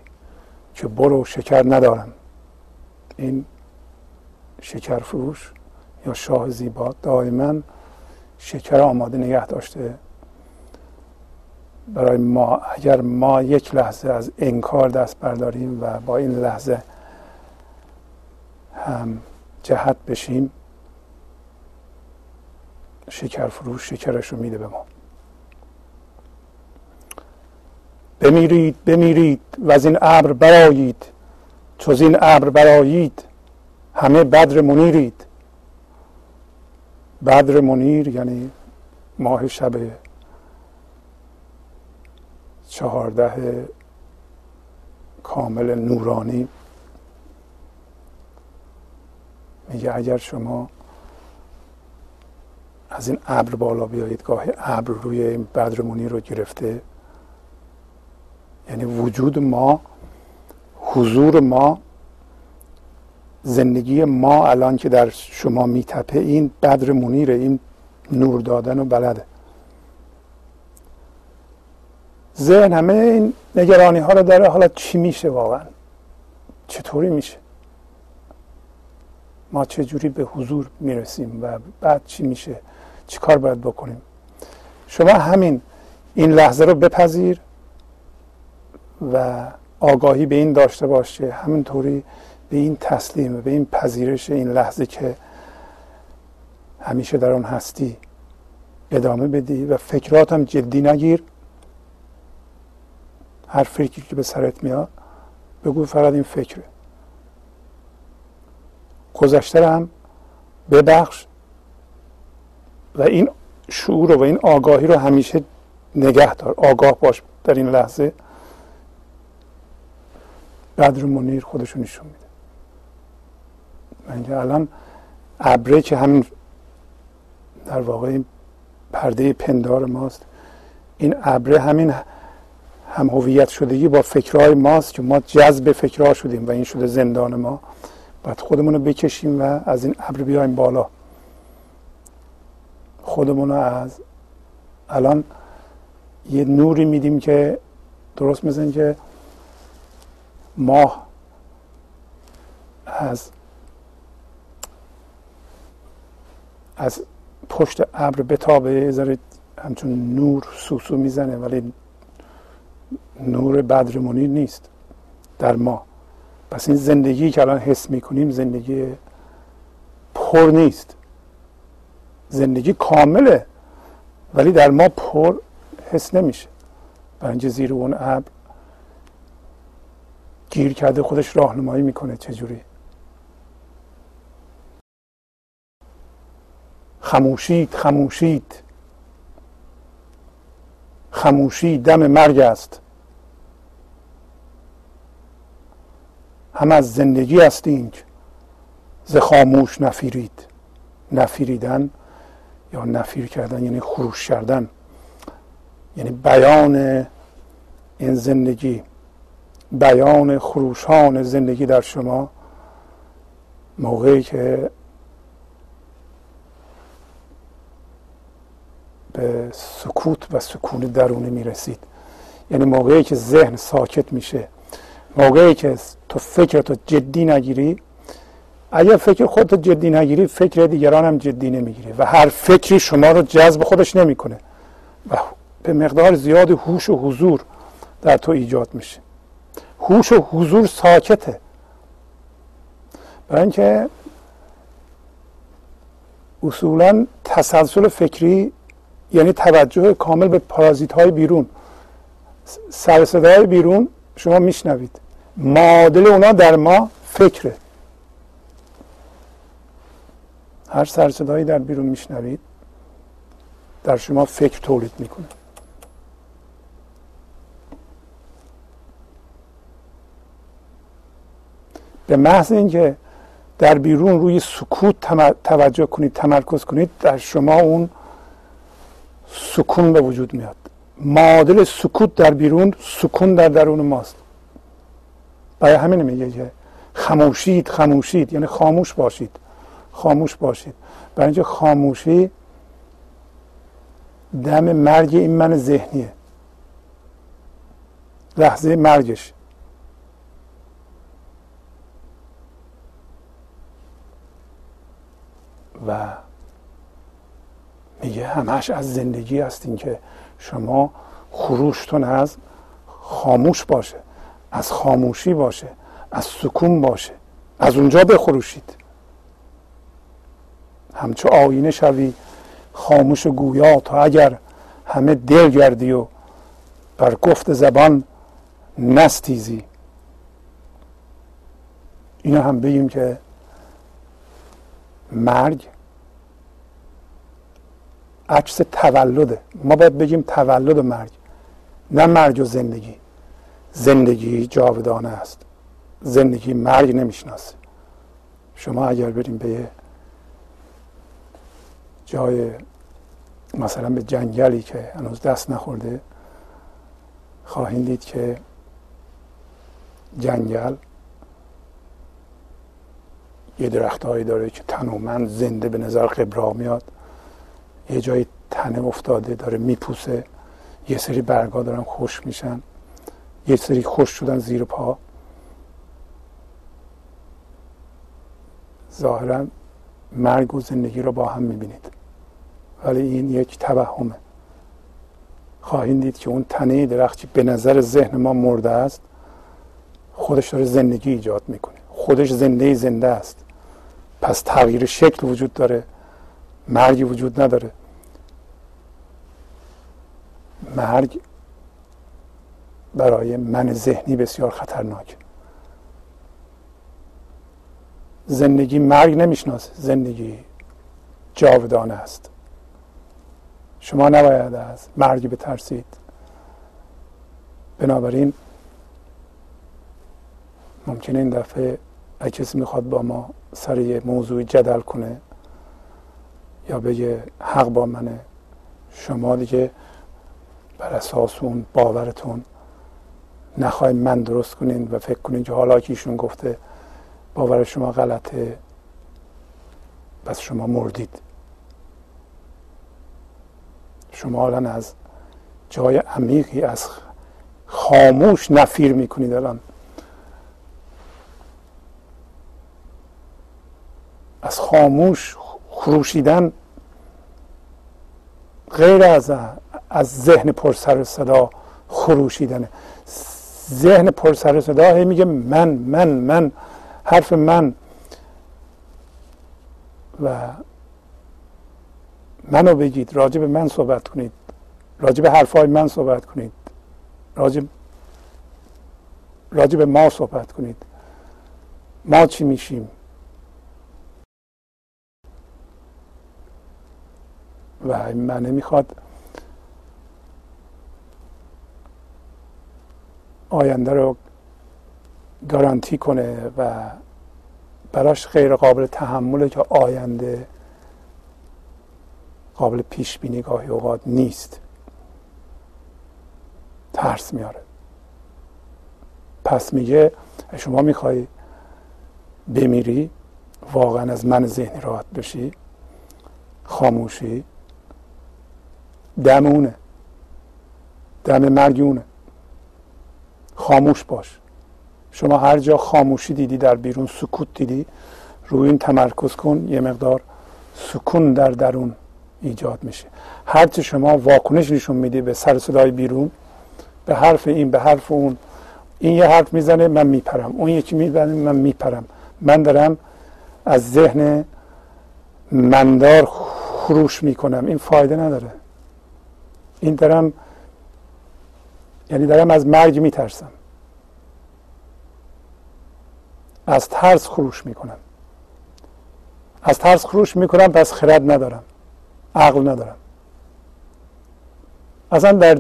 که برو شکر ندارم. این شکر فروش یا شاه زیبا دائما شکر آماده نگه داشته. برای ما اگر ما یک لحظه از انکار دست برداریم و با این لحظه هم جهت بشیم شکر فروش شکرش رو میده به ما. بمیرید بمیرید و از این ابر برایید چو این ابر برایید همه بدر منیرید. بدر منیر یعنی ماه شب چهارده کامل نورانی. میگه اگر شما از این ابر بالا بیایید گاهی ابر روی این بدرمونی رو گرفته یعنی وجود ما حضور ما زندگی ما الان که در شما میتپه این بدر منیره این نور دادن و بلده. ذهن همه این نگرانی ها رو داره حالا چی میشه واقعا؟ چطوری میشه؟ ما چجوری به حضور می‌رسیم و بعد چی میشه؟ چی کار باید بکنیم؟ شما همین این لحظه رو بپذیر. و آگاهی به این داشته باشه همینطوری به این تسلیم به این پذیرش این لحظه که همیشه در آن هستی ادامه بدی و فکرات هم جدی نگیر. هر فکری که به سرت میاد بگو فقط این فکره. گذشته هم ببخش و این شعور و این آگاهی رو همیشه نگه دار. آگاه باش در این لحظه. بدر منیر خودشو نشون میده. من الان ابره که همین در واقع پرده پندار ماست. این ابره همین هم هویت شدگی با فکرهای ماست که ما جذب فکرها شدیم و این شده زندان ما. باید خودمون رو بکشیم و از این ابر بیایم بالا. خودمون رو از الان یه نوری میدیم که درست مثل که ماه از از پشت ابر بتابه ذره همچون نور سوسو می‌زنه ولی نور بدرمونی نیست در ما پس این زندگی که الان حس می‌کنیم زندگی پر نیست. زندگی کامله ولی در ما پر حس نمیشه. برای اینکه زیر اون ابر گیر کرده خودش راهنمایی می‌کنه چجوری؟ خموشید خموشید. خموشی دم مرگ است. هم از زندگی است اینک. ز خاموش نفیرید. نفیریدن یا نفیر کردن یعنی خروش کردن. یعنی بیان این زندگی. بیان خروشان زندگی در شما موقعی که به سکوت و سکون درونی می‌رسید. یعنی موقعی که ذهن ساکت میشه. موقعی که تو فکرتو جدی نگیری. اگر فکر خودتو جدی نگیری فکر دیگران هم جدی نمی‌گیری و هر فکری شما رو جذب خودش نمی‌کنه. و به مقدار زیاد هوش و حضور در تو ایجاد میشه. هوش و حضور ساکته. برای اینکه اصولا تسلسل فکری یعنی توجه کامل به پارازیت های بیرون سر صدای بیرون شما میشنوید. معادل اونا در ما فکره. هر سر صدایی در بیرون میشنوید در شما فکر تولید می‌کنه. به محض اینکه در بیرون روی سکوت توجه کنید تمرکز کنید در شما اون سکون به وجود میاد. معادل سکوت در بیرون سکون در درون ماست. برای همین میگه که خاموشید خاموشید یعنی خاموش باشید. خاموش باشید. برای اینکه خاموشی دم مرگ این من ذهنیه. لحظه مرگش. و میگه همش از زندگی هستین که شما خروشتون از خاموش باشه از خاموشی باشه از سکون باشه از اونجا بخروشید. همچو آینه شوی خاموش و گویا تا اگر همه دل گردی و بر گفت زبان نستیزی. اینو هم بگیم که مرگ عکس تولده. ما باید بگیم تولد و مرگ نه مرگ و زندگی. زندگی جاودانه است. زندگی مرگ نمی‌شناسه. شما اگر بریم به جای مثلا به جنگلی که هنوز دست نخورده خواهید دید که جنگل یه درختهایی داره که تنومند زنده به نظر قبرا میاد. یه جایی تنه افتاده داره میپوسه. یه سری برگا دارن خوش میشن. یه سری خوش شدن زیر پا. ظاهرا مرگ و زندگی رو با هم می‌بینید. ولی این یک توهمه. خواهید دید که اون تنه درختی به نظر ذهن ما مرده است. خودش داره زندگی ایجاد می‌کنه. خودش زنده زنده است. پس تغییر شکل وجود داره مرگی وجود نداره. مرگ برای من ذهنی بسیار خطرناک. زندگی مرگ نمی‌شناسه زندگی جاودانه است. شما نباید از مرگ بترسید. بنابراین ممکنه این دفعه اگه کسی می‌خواد با ما سر یه موضوعی جدل کنه یا بگه حق با منه شما دیگه بر اساس اون باورتون نخواهید من درست کنین و فکر کنین که حالا که ایشون گفته باور شما غلطه پس شما مردید. شما الان از جای عمیقی از خاموش نفیر می‌کنید الان. از خاموش خروشیدن غیر از از ذهن پرسر صدا خروشیدنه ذهن پرسر صدا هی میگه من من من حرف من. و منو بگید راجع به من صحبت کنید. راجع به حرفهای من صحبت کنید. راجع راجع به ما صحبت کنید. ما چی میشیم؟ و این معنی می‌خواد آینده رو گارانتی کنه و براش غیر قابل تحمله که آینده قابل پیش بینی گاهی اوقات نیست. ترس میاره. پس میگه شما می‌خوای بمیری واقعا از من ذهنی راحت بشی خاموشی دمونه دم مرگونه خاموش باش. شما هر جا خاموشی دیدی در بیرون سکوت دیدی روی این تمرکز کن یه مقدار سکون در درون ایجاد میشه. هرچه شما واکنش نشون میدی به سر صدای بیرون به حرف این به حرف اون این یه حرف می‌زنه من میپرم. اون یکی می‌زنه من میپرم. من دارم از ذهن مندار خروش می‌کنم. این فایده نداره. این دارم یعنی دارم از مرگ میترسم. از ترس خروش می‌کنم. از ترس خروش می‌کنم پس خرد ندارم. عقل ندارم. اصلا در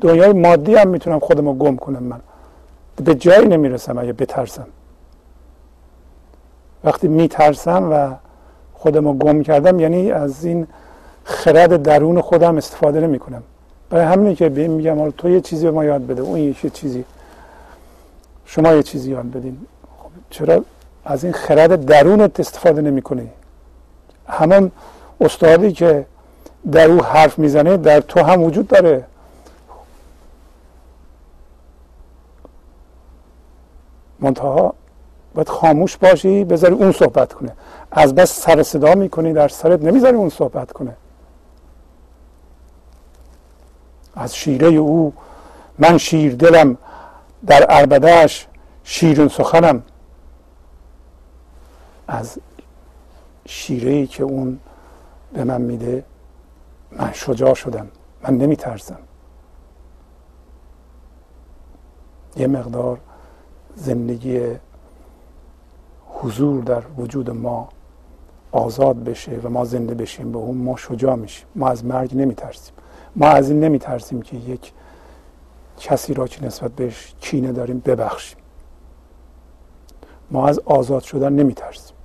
دنیای مادی هم می‌تونم خودم رو گم کنم من. به جایی نمی‌رسم اگه بترسم. وقتی میترسم و خودم رو گم کردم یعنی از این خرد درون خودم استفاده نمی کنم برای همینه که به میگم تو یه چیزی به ما یاد بده اون یه چیزی. شما یه چیزی یاد بدین. خب چرا از این خرد درونت استفاده نمی کنی همان استادی که در او حرف می‌زنه در تو هم وجود داره. منتها باید خاموش باشی بذاری اون صحبت کنه. از بس سر صدا می‌کنی در سرت نمی‌ذاری اون صحبت کنه. از شیره او. من شیر دلم در عربدهش شیرین سخنم از شیره ای که اون به من میده من شجاع شدم من نمیترسم. یه مقدار زندگی حضور در وجود ما آزاد بشه و ما زنده بشیم به اون ما شجاع میشیم. ما از مرگ نمیترسیم. ما از این نمیترسیم که یک کسی را که نسبت بهش کینه داریم ببخشیم. ما از آزاد شدن نمیترسیم.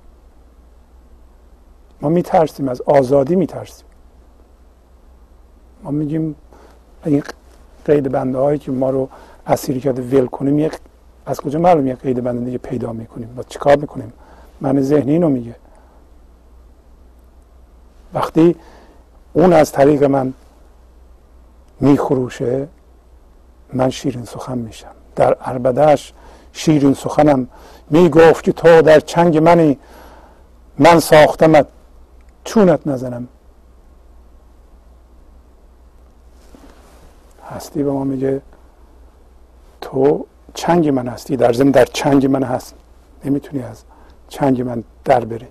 ما میترسیم از آزادی میترسیم. ما میگیم این قید بنده هایی که ما رو اسیر کرده ول کنیم یک از کجا معلوم یک قید بنده دیگه پیدا می‌کنیم؟ با چیکار می‌کنیم؟ من ذهنی اینو میگه. وقتی اون از طریق من میخروشه من شیرین سخن میشم. در عربدهش شیرین سخنم می‌گفت که تو در چنگ منی من ساختمت چونت نزنم. هستی به ما میگه تو چنگ من هستی در زمین در چنگ من هست. نمی‌تونی از چنگ من در بری.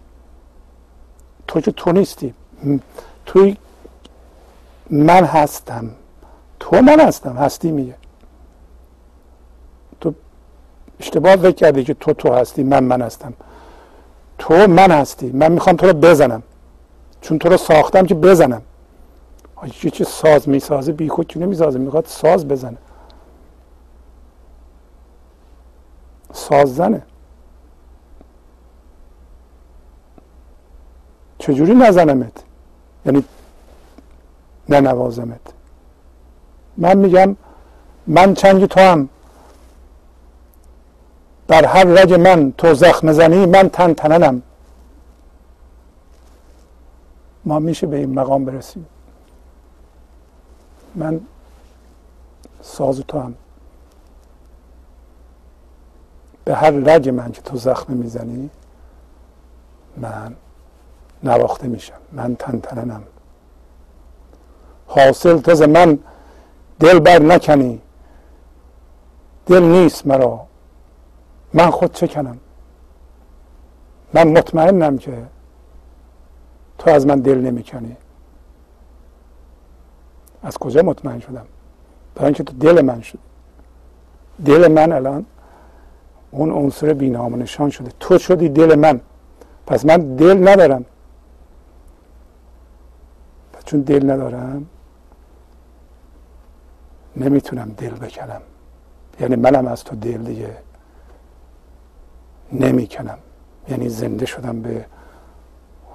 تو که تو نیستی. توی من هستم. تو من هستم هستی میگه. تو اشتباه فکر کردی که تو تو هستی من من هستم. تو من هستی من می‌خوام تو رو بزنم. چون تو رو ساختم که بزنم. یه چه ساز می‌سازه بی خود که نمی‌سازه؟ می‌خواد ساز بزنه. ساز زنه. چجوری نزنمت؟ یعنی ننوازمت. من میگم من چنگ تو هم در هر رگ من تو زخم زنی من تن تننم. ما میشه به این مقام برسیم. من ساز تو هم به هر رگ من که تو زخم می‌زنی من نواخته میشم. من تن تننم. حاصل تز من دل بر نکنی. دل نیست مرا. من خود چه کنم؟ من مطمئنم که تو از من دل نمی‌کنی از کجا مطمئن شدم؟ برای اینکه تو دل من شدی. دل من الان اون عنصر بینام نشان شده. تو شدی دل من. پس من دل ندارم. چون دل ندارم نمی‌تونم دل بکنم. یعنی منم از تو دل دیگه نمی‌کنم. یعنی زنده شدم به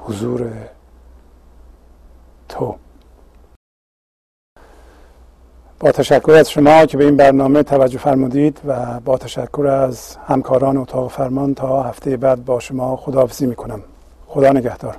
حضور تو. با تشکر از شما که به این برنامه توجه فرمودید و با تشکر از همکاران اتاق فرمان تا هفته بعد با شما خداحافظی می‌کنم. خدا نگهدار.